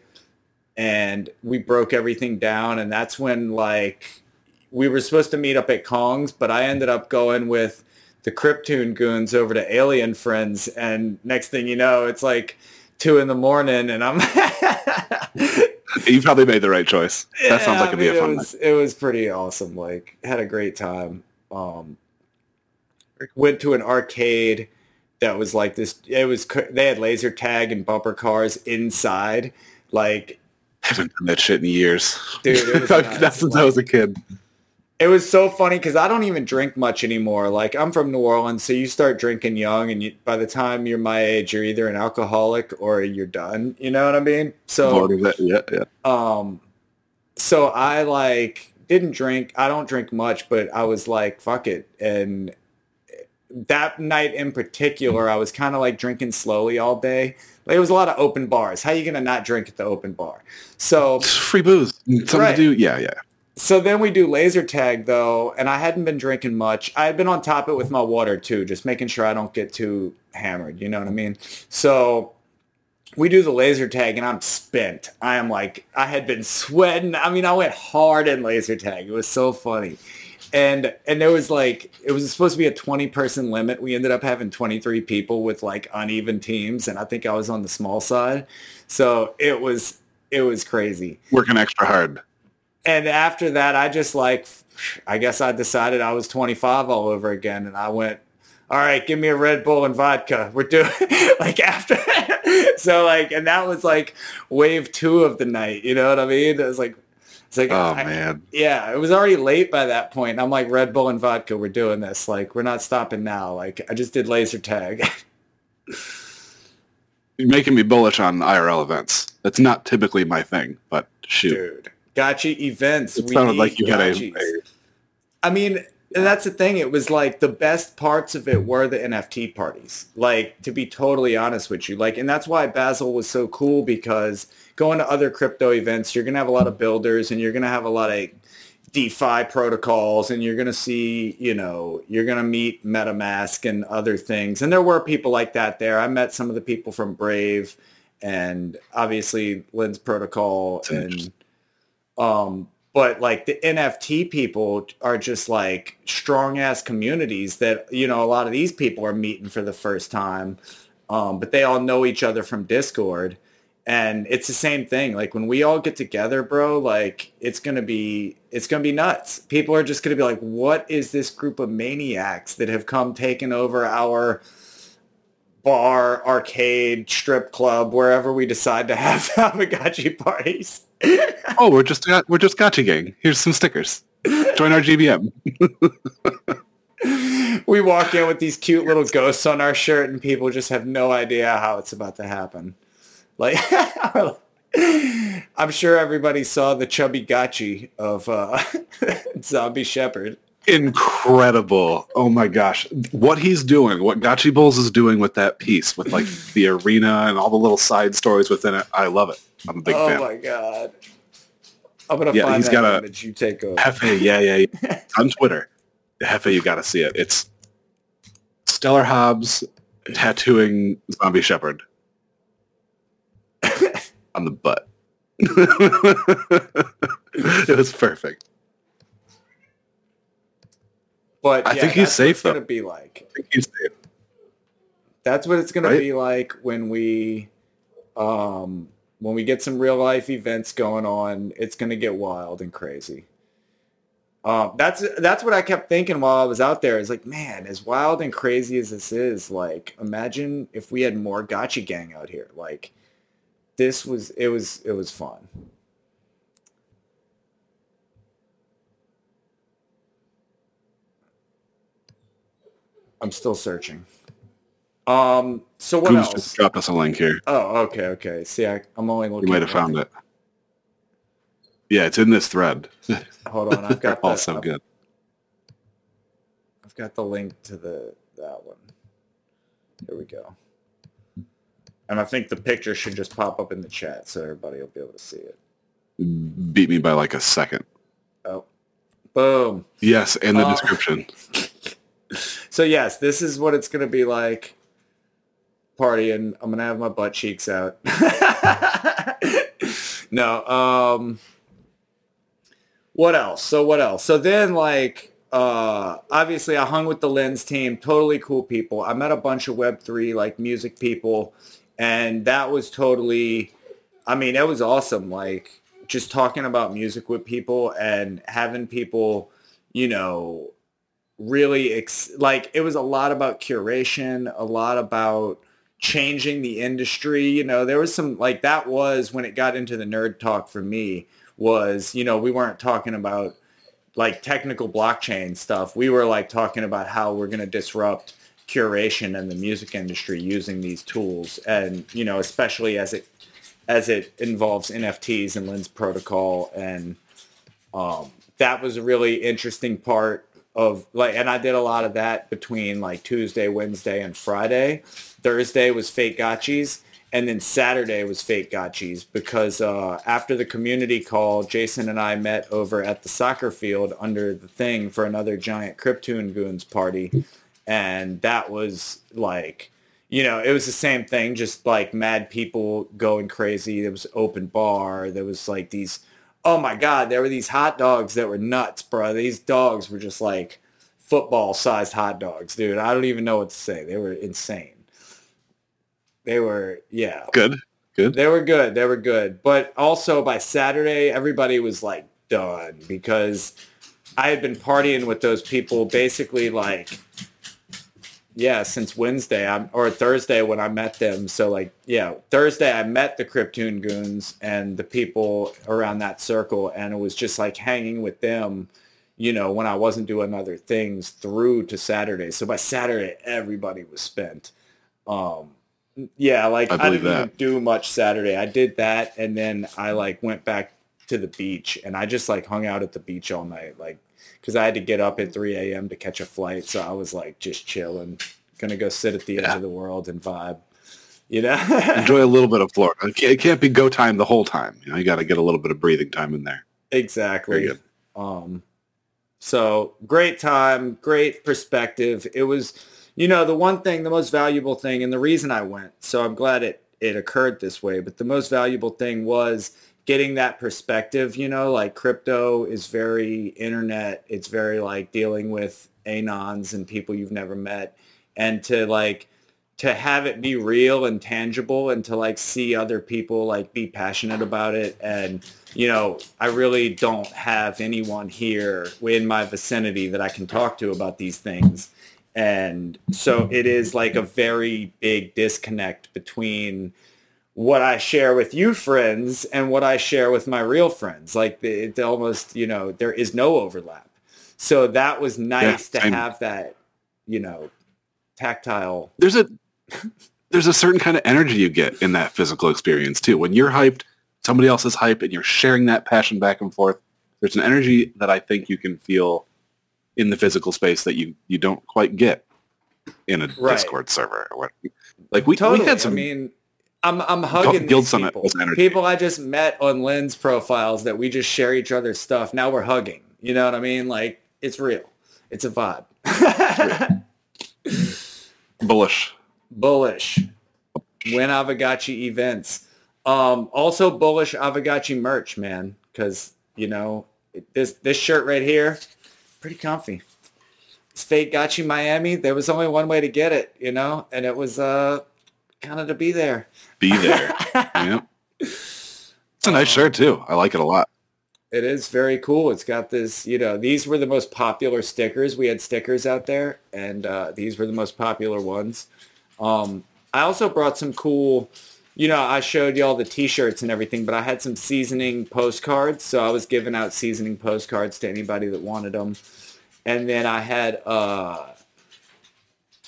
and we broke everything down, and that's when like we were supposed to meet up at Kong's, but I ended up going with the Cryptoon goons over to Alien Friends, and next thing you know, it's like two in the morning, and I'm. You probably made the right choice. That sounds like I it'd be a fun it night. was, It was pretty awesome. Like, had a great time. Um, went to an arcade that was like this. It was they had laser tag and bumper cars inside. Like, I haven't done that shit in years. Dude, it was nuts. that since I was a kid. It was so funny because I don't even drink much anymore. Like, I'm from New Orleans, so you start drinking young, and you, by the time you're my age, you're either an alcoholic or you're done. You know what I mean? So. Yeah, yeah. Um, so I like didn't drink. I don't drink much, but I was like, fuck it. And that night in particular, I was kind of like drinking slowly all day. Like it was a lot of open bars. How you gonna not drink at the open bar? So It's free booze. Something Right. to do. Yeah, yeah. So then we do laser tag though, and I hadn't been drinking much. I had been on top of it with my water too, just making sure I don't get too hammered. You know what I mean? So we do the laser tag, and I'm spent. I am like, I had been sweating. I mean, I went hard in laser tag. It was so funny. And and there was like it was supposed to be a 20 person limit. We ended up having 23 people with like uneven teams and I think I was on the small side. So it was it was crazy Working extra hard. And after that, I just like, I guess I decided I was 25 all over again, and I went, all right, give me a Red Bull and vodka. We're doing like after, so like, and that was like wave two of the night. You know what I mean? It was like, it's like, Oh I- man. yeah, it was already late by that point. I'm like, Red Bull and vodka, we're doing this. Like, we're not stopping now. Like, I just did laser tag. You're making me bullish on IRL events. That's not typically my thing, but shoot. Dude, gotcha events. It we sounded like you had a, I mean, And that's the thing. It was like the best parts of it were the NFT parties. Like to be totally honest with you, like, and that's why Basel was so cool because going to other crypto events, you're gonna have a lot of builders and you're gonna have a lot of DeFi protocols and you're going to see, you know, you're going to meet MetaMask and other things. And there were people like that there. I met some of the people from Brave and obviously Lens Protocol and um but like the NFT people are just like strong ass communities that, you know, a lot of these people are meeting for the first time. Um, but they all know each other from Discord. And it's the same thing. Like when we all get together bro like it's gonna be it's gonna be nuts. People are just gonna be like what is this group of maniacs that have come taken over our bar arcade strip club wherever we decide to have Aavegotchi parties. Oh we're just we're just gotcha gang. Here's some stickers. Join our gbm we walk in with these cute little ghosts on our shirt and people just have no idea how it's about to happen. Like, I'm sure everybody saw the chubby gotchi of uh, Zombie Shepherd. Incredible. Oh my gosh. What he's doing, what Gotchi Bulls is doing with that piece, with like the arena and all the little side stories within it. I love it. I'm a big oh fan. Oh my God. I'm to yeah, find he's that got a, you take over. Hefe, yeah, yeah, yeah. on Twitter. Hefe, you got to see it. It's Stellar Hobbs tattooing Zombie Shepherd on the butt. it was perfect. But I yeah, think he's safe. Gonna be like. I think he's safe. That's what it's gonna right? be like when we, um, when we get some real life events going on. It's gonna get wild and crazy. Um, that's that's what I kept thinking while I was out there. Is like, man, as wild and crazy as this is, like, imagine if we had more Gotcha Gang out here. Like, this was it was it was fun. I'm still searching. Um. So what Goose else? just dropped us a link here. Oh, okay, okay. See, I, am only looking. You might have found it. Yeah, it's in this thread. Hold on, I've got the, also I've, good. I've got the link to the that one. Here we go. And I think the picture should just pop up in the chat so everybody will be able to see it. Beat me by like a second. Oh, boom. Yes, in the uh, description. so yes, this is what it's going to be like partying. I'm going to have my butt cheeks out. no. Um, what else? So what else? So then like, uh, obviously I hung with the lens team, totally cool people. I met a bunch of web3 like music people and that was totally i mean it was awesome like just talking about music with people and having people you know really ex- like it was a lot about curation a lot about changing the industry you know there was some like that was when it got into the nerd talk for me was you know we weren't talking about like technical blockchain stuff. We were like talking about how we're going to disrupt curation in the music industry using these tools. And you know especially as it as it involves nfts and lens protocol and um, that was a really interesting part of like and i did a lot of that between like tuesday wednesday and friday. Thursday was fake gotchis and then saturday was fake gotchis because uh, after the community call jason and i met over at the soccer field under the thing for another giant cryptoon goons party and that was like you know it was the same thing just like mad people going crazy. There was open bar. There was like these oh my god there were these hot dogs that were nuts bro. These dogs were just like football sized hot dogs dude. I don't even know what to say. They were insane. They were yeah. Good. Good. They were good. They were good. But also by saturday everybody was like done because i had been partying with those people basically like yeah, since Wednesday I'm, or Thursday when I met them. So like, yeah, Thursday I met the Cryptoon Goons and the people around that circle, and it was just like hanging with them, you know, when I wasn't doing other things through to Saturday. So by Saturday, everybody was spent. Um, yeah, like I, I didn't even do much Saturday. I did that, and then I like went back to the beach and I just like hung out at the beach all night, like because I had to get up at 3 a.m. to catch a flight. So I was like just chilling, gonna go sit at the edge of the world and vibe. You know, Enjoy a little bit of Florida. It can't, it can't be go time the whole time. You know, you got to get a little bit of breathing time in there. exactly. Um, so great time, great perspective. It was, you know, the one thing, the most valuable thing, and the reason I went. So I'm glad it it occurred this way. But the most valuable thing was getting that perspective. You know, like crypto is very internet. It's very like dealing with anons and people you've never met, and to like to have it be real and tangible and to like see other people like be passionate about it and you know i really don't have anyone here in my vicinity that i can talk to about these things and so it is like a very big disconnect between what i share with you friends and what i share with my real friends like it almost you know there is no overlap so that was nice to same. have that you know tactile There's a there's a certain kind of energy you get in that physical experience too. When you're hyped, somebody else is hyped, and you're sharing that passion back and forth. There's an energy that I think you can feel in the physical space that you you don't quite get in a Right. Discord server or what. Like we, totally. we had some I mean, I'm I'm hugging Guild these Summit people. People I just met on Lens profiles that we just share each other's stuff. Now we're hugging. You know what I mean? Like it's real. It's a vibe. bullish. bullish. Win Aavegotchi events. Um, also bullish Aavegotchi merch, man, because you know this this shirt right here, pretty comfy. It's Fake Gotchi Miami. There was only one way to get it, you know, and it was uh kind of to be there. Be there. yep. It's a nice shirt too. I like it a lot. It is very cool. It's got this, you know, these were the most popular stickers. We had stickers out there, and uh, these were the most popular ones. Um, I also brought some cool, you know, I showed y'all the T-shirts and everything, but I had some seasoning postcards. So I was giving out seasoning postcards to anybody that wanted them. And then I had uh,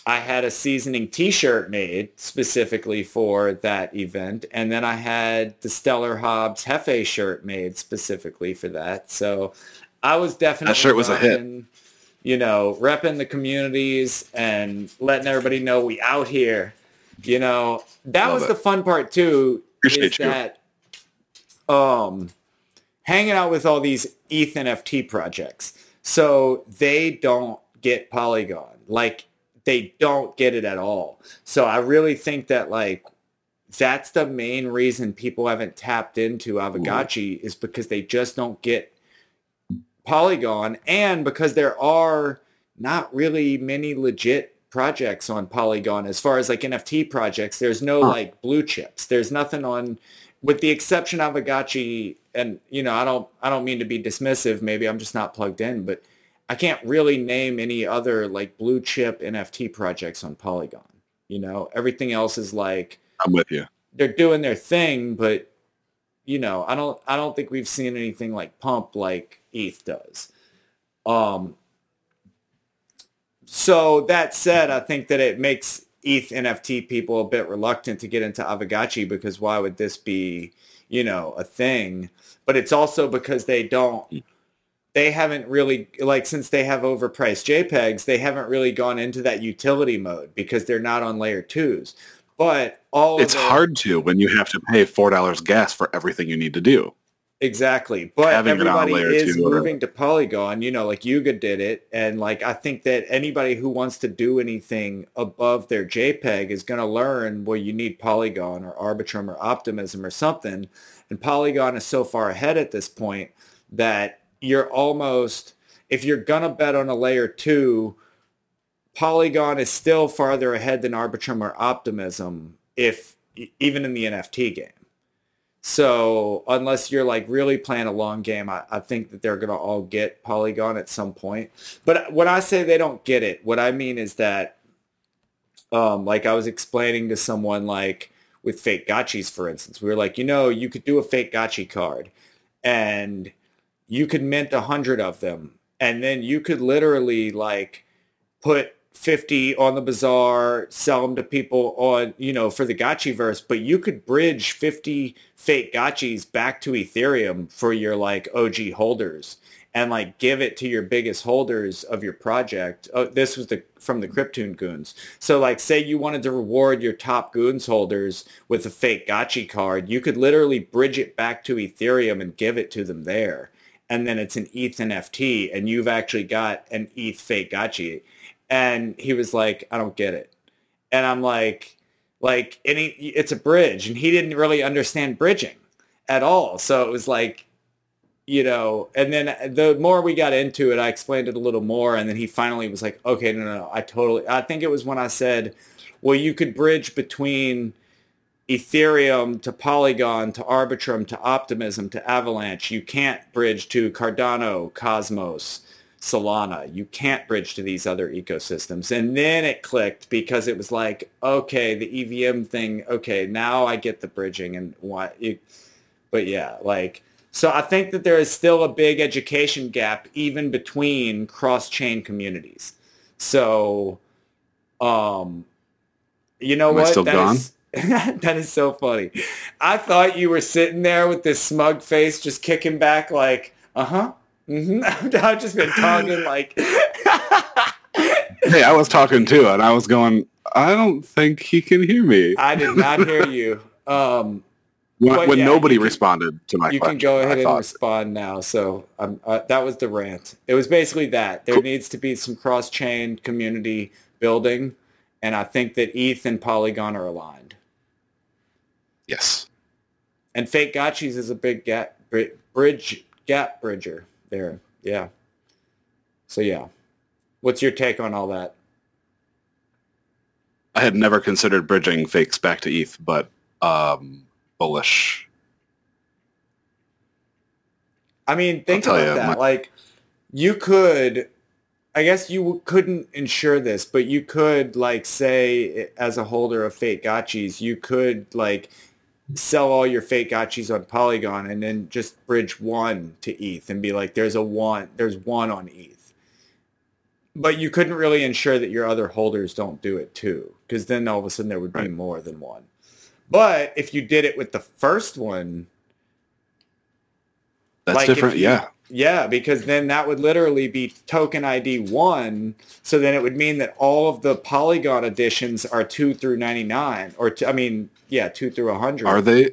I had a seasoning T-shirt made specifically for that event, and then I had the Stellar Hobbs Hefe shirt made specifically for that. So I was definitely that shirt was a hit. You know, repping the communities and letting everybody know we out here. You know, that Love was it. the fun part too. Appreciate is you. that um, hanging out with all these ETH NFT projects. So they don't get Polygon. Like they don't get it at all. So I really think that like that's the main reason people haven't tapped into Aavegotchi is because they just don't get Polygon and because there are not really many legit projects on Polygon as far as like NFT projects. There's no like blue chips. There's nothing on with the exception of Aavegotchi and you know, I don't I don't mean to be dismissive, maybe I'm just not plugged in, but I can't really name any other like blue chip NFT projects on Polygon. You know, everything else is like I'm with you. they're doing their thing, but you know, I don't I don't think we've seen anything like pump like ETH does. Um so that said, I think that it makes ETH NFT people a bit reluctant to get into Aavegotchi because why would this be, you know, a thing? But it's also because they don't they haven't really like since they have overpriced JPEGs, they haven't really gone into that utility mode because they're not on layer twos. But all It's the- hard to when you have to pay four dollars gas for everything you need to do. Exactly. But Having everybody is two moving to Polygon, you know, like Yuga did it. And like, I think that anybody who wants to do anything above their JPEG is going to learn where you need Polygon or Arbitrum or Optimism or something. And Polygon is so far ahead at this point that you're almost, if you're to bet on a layer two, Polygon is still farther ahead than Arbitrum or Optimism if even in the NFT game. So unless you're like really playing a long game, I, I think that they're to all get Polygon at some point. But when I say they don't get it, what I mean is that, um, like I was explaining to someone like with fake gotchis, for instance, we were like, you know, you could do a fake gotchi card and you could mint a hundred of them. And then you could literally like put 50 on the bazaar, sell them to people on, you know, for the Gotchiverse, but you could bridge 50 fake Gotchis back to Ethereum for your like OG holders and like give it to your biggest holders of your project. Oh, this was the from the Cryptoon goons. So like say you wanted to reward your top goons holders with a fake Gotchi card, you could literally bridge it back to Ethereum and give it to them there. And then it's an ETH NFT and you've actually got an ETH fake Gotchi. And he was like, I don't get it. And I'm like, like, he, it's a bridge and he didn't really understand bridging at all. So it was like, you know, and then the more we got into it, I explained it a little more, and then he finally was like, "Okay, no, no, no I totally." I think it was when I said, "Well, you could bridge between Ethereum to Polygon to Arbitrum to Optimism to Avalanche. You can't bridge to Cardano, Cosmos." Solana. You can't bridge to these other ecosystems. And then it clicked because it was like, okay, the EVM thing, okay, now I get the bridging and what you, but yeah, like so I think that there is still a big education gap even between cross-chain communities. So, um, you know Am I what? still That gone? is- that is so funny. I thought you were sitting there with this smug face, just kicking back, like, uh huh. Mm-hmm. I've just been talking like, Hey, I was talking too, and I was going. I don't think he can hear me. I did not hear you. Um, When, when yeah, nobody can- responded to my question. you question, can go ahead and respond now. So um, uh, that was the rant. It was basically that there needs to be some cross-chain community building, and I think that ETH and Polygon are aligned. Yes. And fake gotchis is a big gap bridge gap bridger there. Yeah. So yeah, what's your take on all that? I had never considered bridging fakes back to ETH, but um, bullish. I mean, think about you, that. my- like, you could, I guess you couldn't ensure this, but you could, like, say, as a holder of fake gotchis, you could, like, sell all your fake gotchis on Polygon and then just bridge one to ETH and be like, there's a one, there's one on ETH. But you couldn't really ensure that your other holders don't do it too, because then all of a sudden there would be Right. more than one. But if you did it with the first one, That's Like, different. you- yeah. Yeah, because then that would literally be token ID one. So then it would mean that all of the Polygon editions are two through ninety nine, or t- I mean, yeah, two through hundred. Are they?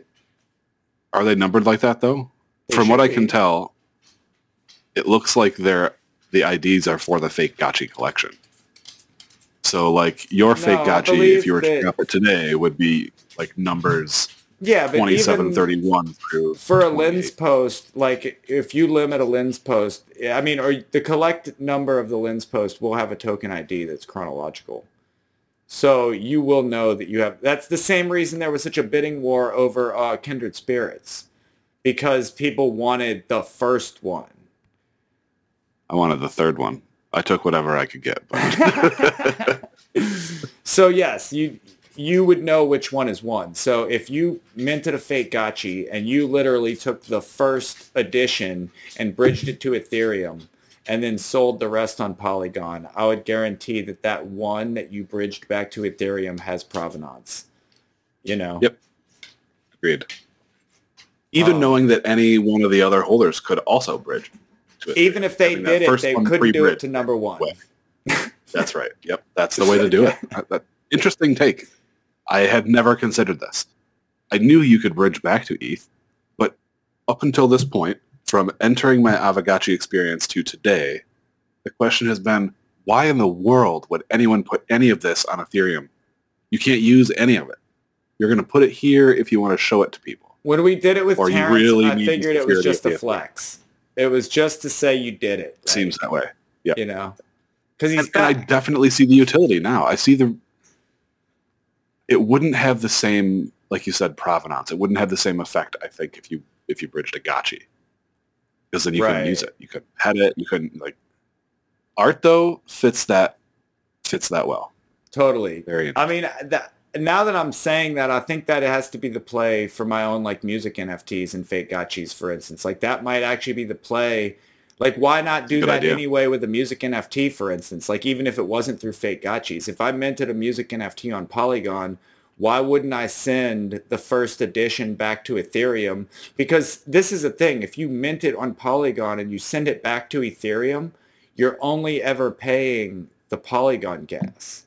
Are they numbered like that though? They From what should I can tell, it looks like they're the IDs are for the fake Gotchi collection. So like your fake No, I Gotchi, if you were to checking up it today, would be like numbers Yeah, but twenty seven even thirty one through for a lens post, like if you limit a lens post, I mean, or the collect number of the lens post will have a token ID that's chronological. So you will know that you have. That's the same reason there was such a bidding war over uh, Kindred Spirits, because people wanted the first one. I wanted the third one. I took whatever I could get. But so yes, you you would know which one is one. So if you minted a fake gotchi and you literally took the first edition and bridged it to Ethereum and then sold the rest on Polygon, I would guarantee that that one that you bridged back to Ethereum has provenance. You know? Yep. agreed. Even Um, knowing that any one of the other holders could also bridge. Even if they Having that did it, they couldn't do it to number one. That's right. Yep. That's the way to do it. Interesting take. I had never considered this. I knew you could bridge back to ETH, but up until this point, from entering my Aavegotchi experience to today, the question has been, why in the world would anyone put any of this on Ethereum? You can't use any of it. You're going to put it here if you want to show it to people. When we did it with Or Terrence, really I figured it was just a flex. It was just to say you did it. right? Seems that way. Yeah. You know, because he's and, and I definitely see the utility now. I see the. It wouldn't have the same, like you said, provenance. It wouldn't have the same effect. I think if you if you bridged a gotchi, because then you couldn't use it. You couldn't head it. You couldn't like. Art though fits that fits that well. totally. Very. I mean, uh, that, now that I'm saying that, I think that it has to be the play for my own like music NFTs and fake gotchis, for instance. Like that might actually be the play Like, why not do Good that idea. anyway with a music NFT, for instance? Like, even if it wasn't through fake gotchis, if I minted a music NFT on Polygon, why wouldn't I send the first edition back to Ethereum? Because this is a thing. If you mint it on Polygon and you send it back to Ethereum, you're only ever paying the Polygon gas.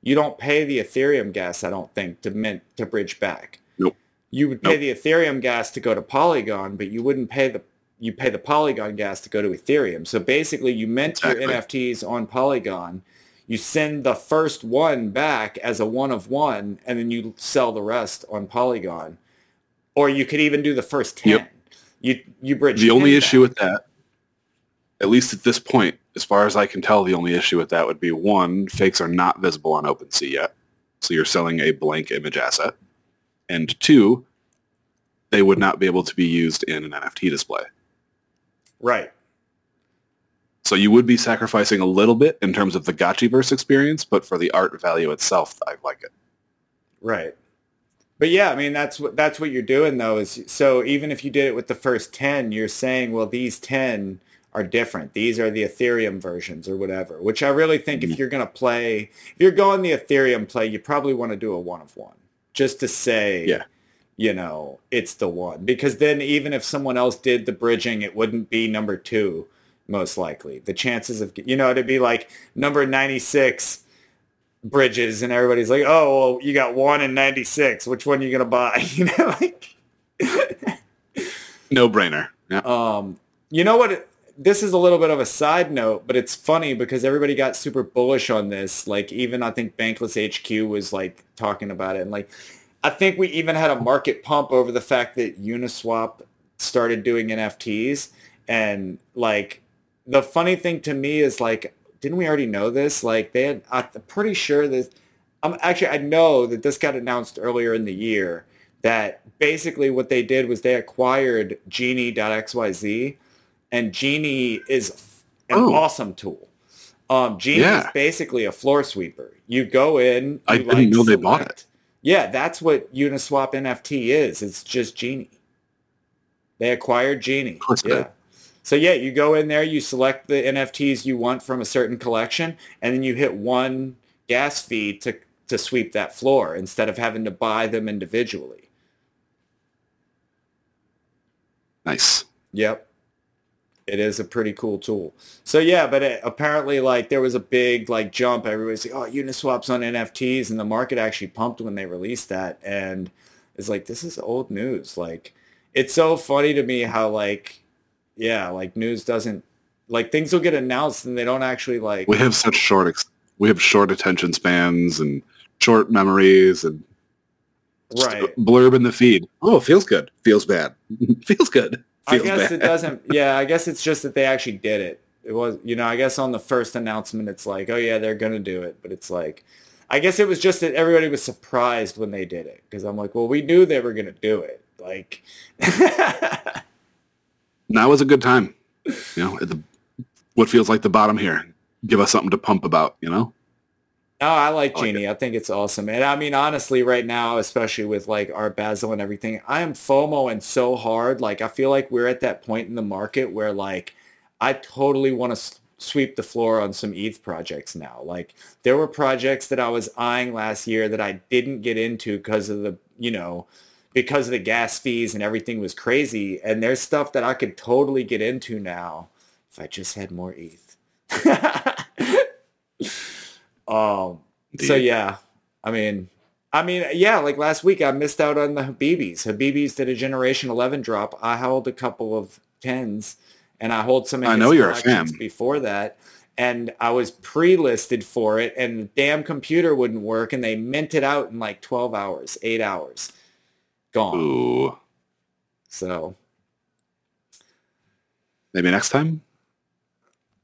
You don't pay the Ethereum gas, I don't think, to mint to bridge back. Nope. You would pay Nope. the Ethereum gas to go to Polygon, but you wouldn't pay the you pay the Polygon gas to go to Ethereum. So basically, you mint your Exactly. NFTs on Polygon. You send the first one back as a one of one, and then you sell the rest on Polygon. Or you could even do the first ten. Yep. You you bridge. The only 10 issue with that, at least at this point, as far as I can tell, the only issue with that would be one, fakes are not visible on OpenSea yet. So you're selling a blank image asset. And two, they would not be able to be used in an NFT display. Right. So you would be sacrificing a little bit in terms of the Gotchiverse experience, but for the art value itself, I like it. Right. But yeah, I mean that's what that's what you're doing though is so even if you did it with the first 10, you're saying well these 10 are different. These are the Ethereum versions or whatever, which I really think if Mhm. you're going to play if you're going the Ethereum play, you probably want to do a one of one just to say Yeah. You know, it's the one because then even if someone else did the bridging, it wouldn't be number 2 most likely. The chances of you know, it'd be like number 96 bridges and everybody's like, oh, well, you got one and 96. Which one are you going to buy? You know, like, No brainer. Yeah. um, you know what? This is a little bit of a side note, but it's funny because everybody got super bullish on this. Like even I think Bankless HQ was like talking about it. And like, I think we even had a market pump over the fact that Uniswap started doing NFTs. And like, the funny thing to me is like, didn't we already know this? Like they had, I'm pretty sure this, I'm actually, I know that this got announced earlier in the year that basically what they did was they acquired Genie.xyz and Genie is an Oh. awesome tool. Um, Genie Yeah. is basically a floor sweeper. You go in. I you, didn't know they bought select- Yeah, that's what Uniswap NFT is. It's just Genie. They acquired Genie. They yeah. did. So yeah, you go in there, you select the NFTs you want from a certain collection, and then you hit one gas fee to to sweep that floor instead of having to buy them individually. Nice. Yep. It is a pretty cool tool. So yeah, but it, apparently like there was a big like jump. Everybody's like, oh, Uniswap's on NFTs and the market actually pumped when they released that. And it's like, this is old news. Like it's so funny to me how like, yeah, like news doesn't like things will get announced and they don't actually like, We have such short, ex- we have short attention spans and short memories and right. blurb in the feed. Oh, feels good. Feels bad. feels good. I guess bad. it doesn't. Yeah, I guess it's just that they actually did it. It was, you know, I guess on the first announcement, it's like, oh yeah, they're gonna do it, but it's like, I guess it was just that everybody was surprised when they did it because I'm like, well, we knew they were gonna do it. Like, that was a good time. You know, at the what feels like the bottom here. Give us something to pump about. You know. Oh, I like oh, like Genie. I think it's awesome. And I mean, honestly, right now, especially with like Art Basel and everything, I am FOMO and so hard. Like, I feel like we're at that point in the market where like, I totally want to s- sweep the floor on some ETH projects now. Like, there were projects that I was eyeing last year that I didn't get into because of the, you know, because of the gas fees and everything was crazy. And there's stuff that I could totally get into now if I just had more ETH. um, so yeah, I mean, I mean, yeah, like last week I missed out on the Habibis. Habibis did a Generation 11 drop. I held a couple of tens, and I hold some. I know you're a fan. Before that, and I was pre-listed for it, and the damn computer wouldn't work, and they minted out in like 12 hours, eight hours, gone. Ooh. So Maybe next time.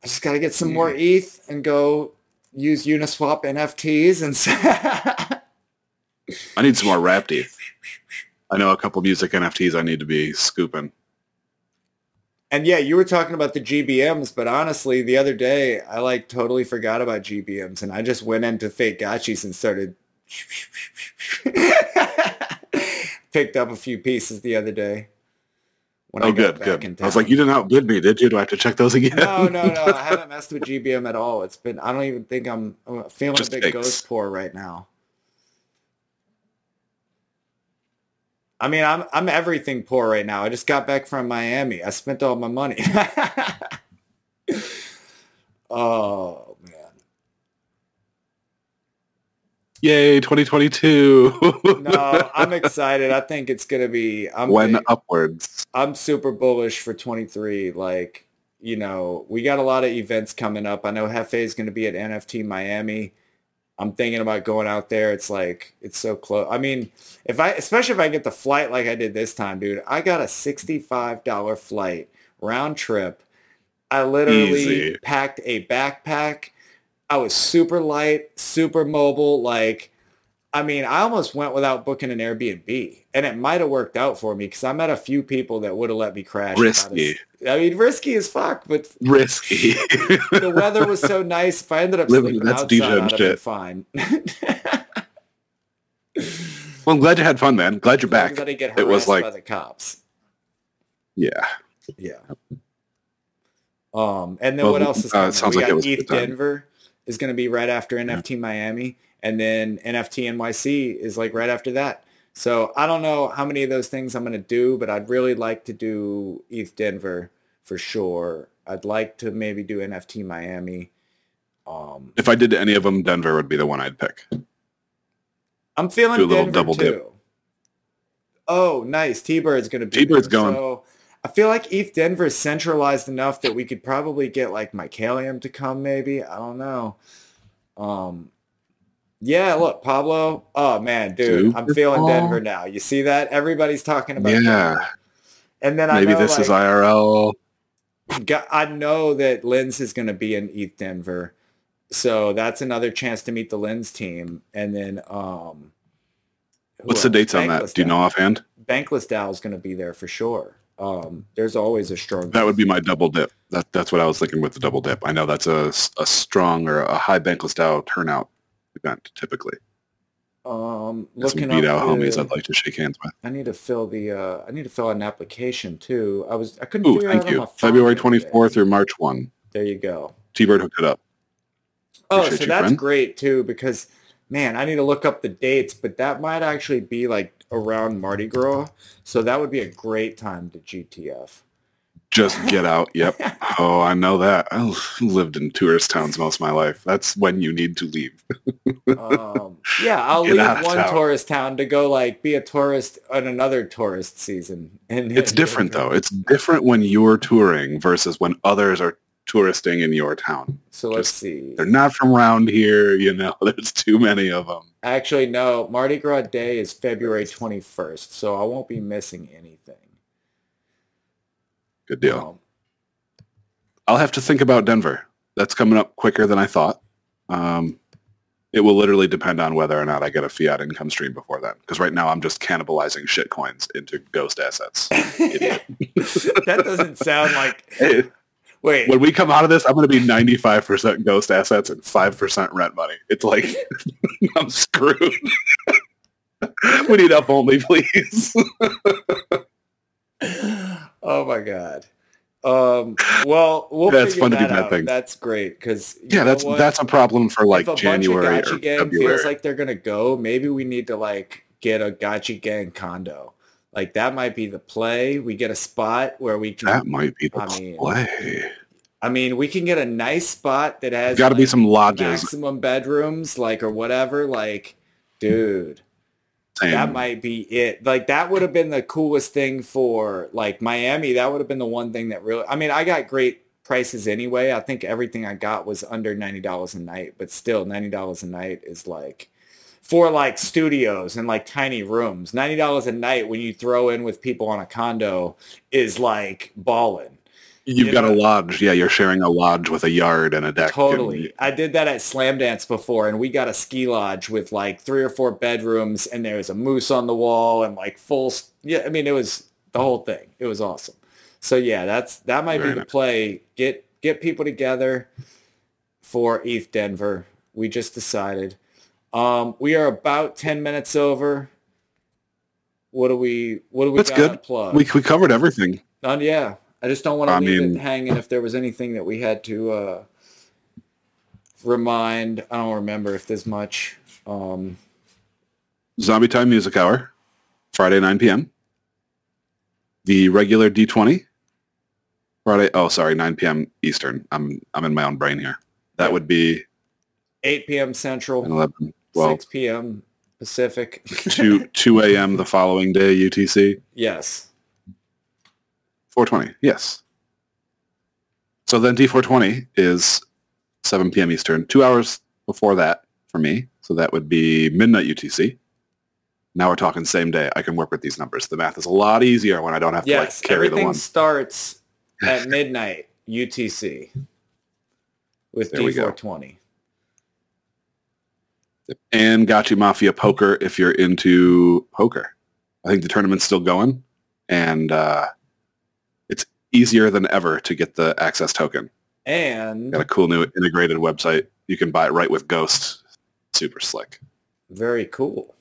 I just got to get some more ETH and go use Uniswap NFTs and. I need some more Rapti. I know a couple music NFTs I need to be scooping. And yeah, you were talking about the GBMs, but honestly, the other day I like totally forgot about GBMs, and I just went into fake gotchis and started picked up a few pieces the other day. When oh, I good, good. I was like, you didn't outbid me, did you? Do I have to check those again? no, no, no. I haven't messed with GBM at all. It's been. I don't even think I'm, I'm feeling Just a bit ghost poor right now. I mean, I'm I'm everything poor right now. I just got back from Miami. I spent all my money. oh man. Yay, 2022. No, I'm excited. I think it's gonna be. I'm when big- upwards. I'm super bullish for 23. Like, you know, we got a lot of events coming up. I know Hefe is going to be at NFT Miami. I'm thinking about going out there. It's like it's so close. I mean, if I, especially if I get the flight like I did this time, dude. I got a $65 flight round trip. I literally Easy. packed a backpack. I was super light, super mobile. Like, I mean, I almost went without booking an Airbnb, and it might have worked out for me because I met a few people that would have let me crash. Risky. I mean, risky as fuck, but Risky. the weather was so nice. If I ended up Living- sleeping that's outside, I'd fine. well, I'm glad you had fun, man. Glad you're back. as I get It was like- by the cops. Yeah. Yeah. Um, and then Well, what else is uh, sounds we like it got was ETH time. Denver is going to be right after NFT Miami, and then NFT NYC is like right after that. So I don't know how many of those things I'm going to do, but I'd really like to do ETH Denver for sure. I'd like to maybe do NFT Miami. Um, If I did any of them, Denver would be the one I'd pick. I'm feeling Do a little Denver double too. dip. Oh, nice. T-Bird's going to be T-Bird's there. going. So I feel like ETH Denver is centralized enough that we could probably get like Mycalium to come maybe. I don't know. Um, yeah, look, Pablo. Oh man, dude, I'm feeling Paul. Denver now. You see that? Everybody's talking about Yeah. Denver. And then I Maybe know, this is IRL. I know that Lens is going to be in ETH Denver. So that's another chance to meet the Lens team. And then um What's the dates on that? Do you know offhand? Bankless DAO is going to be there for sure. Um, there's always a strong. That would be my double dip. That, that's what I was thinking with the double dip. I know that's a, a strong or a high Bankless DAO turnout event typically. Um, Got Some looking beat out homies I'd like to shake hands with. I need to fill the. Uh, I need to fill out an application too. I was. I couldn't Ooh, thank you. February day. 24th through March 1. There you go. T-Bird hooked it up. Oh, Appreciate so you, that's friend. great too because, man, I need to look up the dates, but that might actually be like around Mardi Gras, so that would be a great time to GTF. Just get out. Yep. Oh, I know that. I lived in tourist towns most of my life. That's when you need to leave. Um, yeah, I'll Get leave one town. tourist town to go like be a tourist on another tourist season. And It's different though. It's different when you're touring versus when others are touristing in your town. So let's see. They're not from around here, you know. There's too many of them. Actually, no. Mardi Gras Day is February 21st, so I won't be missing anything. Good deal. Um, I'll have to think about Denver. That's coming up quicker than I thought. Um, it will literally depend on whether or not I get a fiat income stream before then. Because right now I'm just cannibalizing shit coins into ghost assets. that doesn't sound like. Wait, when we come out of this, I'm going to be 95% ghost assets and 5% rent money. It's like I'm screwed. we need up only, please. oh my god. Um, well, we'll That's fun to do that out. things. That's great because yeah, that's that's a problem for like if a January bunch or of Gotchi gang February. feels like they're gonna go, maybe we need to like get a gotcha gang condo. Like that might be the play. We get a spot where we can. that might be the I mean, play. I mean, we can get a nice spot that has Got to be like, some lodges. maximum bedrooms, like or whatever. Like, dude, that might be it. Like that would have been the coolest thing for like Miami. That would have been the one thing that really. I mean, I got great prices anyway. I think everything I got was under ninety dollars a night, but still ninety dollars a night is like for like studios and like tiny rooms. Ninety dollars a night when you throw in with people on a condo is like balling. You've you got know- a lodge. Yeah, you're sharing a lodge with a yard and a deck. Totally. I did that at Slamdance before, and we got a ski lodge with like three or four bedrooms, and there was a moose on the wall, and like full. Yeah, I mean, it was the whole thing. It was awesome. So yeah, that's that might Very be the nice. play. Get get people together for ETH Denver. We just decided. Um, we are about ten minutes over. What do we? What do we That's got good. to plug? we we covered everything. And yeah, I just don't want to I leave mean- it hanging. If there was anything that we had to uh, remind, I don't remember if there's much. Um, Zombie Time Music Hour, Friday 9 p.m. The regular D20, Friday. Oh, sorry, 9 p.m. Eastern. I'm I'm in my own brain here. That would be 8 p.m. Central, 11, 12, 6 p.m. Pacific. 2 2 a.m. the following day UTC. yes. 420. Yes. So then D420 is 7 p.m. Eastern, two hours before that for me. So that would be midnight UTC. Now we're talking same day. I can work with these numbers. The math is a lot easier when I don't have to Yes. like carry the Everything one. starts at midnight UTC with There we go. D420. And Gotcha Mafia Poker if you're into poker. I think the tournament's still going, and uh, it's easier than ever to get the access token. And Got a cool new integrated website. You can buy it right with Ghost. Super slick. very cool.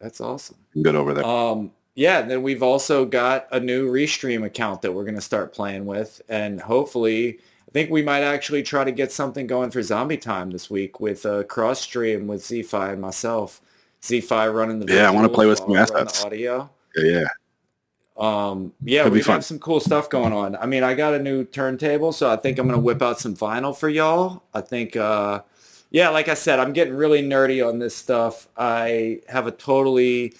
That's awesome. Good over there. Um, yeah, then we've also got a new Restream account that we're going to start playing with, and hopefully, think we might actually try to get something going for Zombie Time this week with a cross stream with Z-Fi and myself. Z-Fi running the Yeah, I wanna play with some assets. audio. yeah, yeah. Um, yeah, we have some cool stuff going on. I mean, I got a new turntable, so I think I'm gonna whip out some vinyl for y'all. I think, uh, yeah, like I said, I'm getting really nerdy on this stuff. I have a totally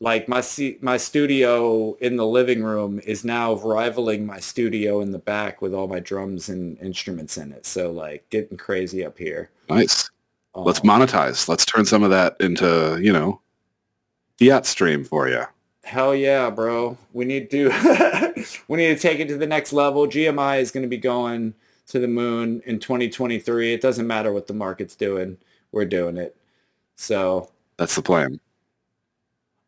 like my my studio in the living room is now rivaling my studio in the back with all my drums and instruments in it. So like getting crazy up here. Nice. Let's Um, monetize. Let's turn some of that into, you know, fiat stream for you. Hell yeah, bro. We need to we need to take it to the next level. GMI is going to be going to the moon in 2023. It doesn't matter what the market's doing. We're doing it. So That's the plan.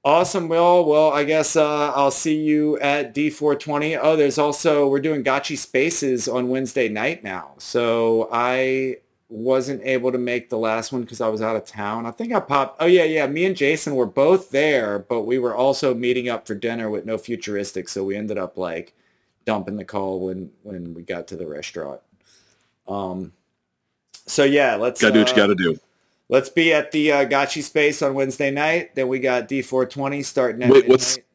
Awesome, Will. Well, I guess uh, I'll see you at D420. Oh, there's also we're doing Gotchi Spaces on Wednesday night now. So I wasn't able to make the last one because I was out of town. I think I popped. Oh yeah, yeah. Me and Jason were both there, but we were also meeting up for dinner with no futuristic. So we ended up like dumping the call when when we got to the restaurant. Um. So yeah, let's Gotta do what you uh, gotta do. Let's be at the uh, Gotchi space on Wednesday night. Then we got D420 starting at Wait, what's- midnight.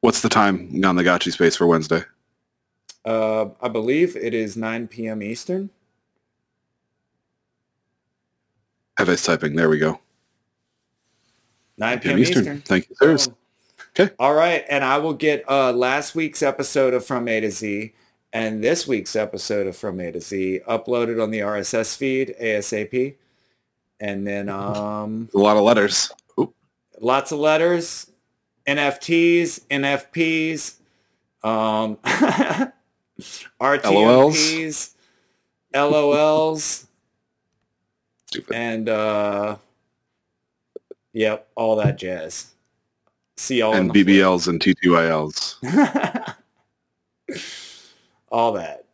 What's the time on the Gotchi space for Wednesday? Uh, I believe it is 9 p.m. Eastern. Have Heavy's typing. There we go. 9 PM p.m. Eastern. Eastern. Thank you, sirs. Okay. All right, and I will get uh, last week's episode of From A to Z and this week's episode of From A to Z uploaded on the RSS feed ASAP, and then um, A lot of letters. Oop. lots of letters, NFTs, NFPs, um, RTMPs, LOLs, Stupid. and uh, yep, all that jazz. See y'all on And the floor. BBLs and T2ILs. all that.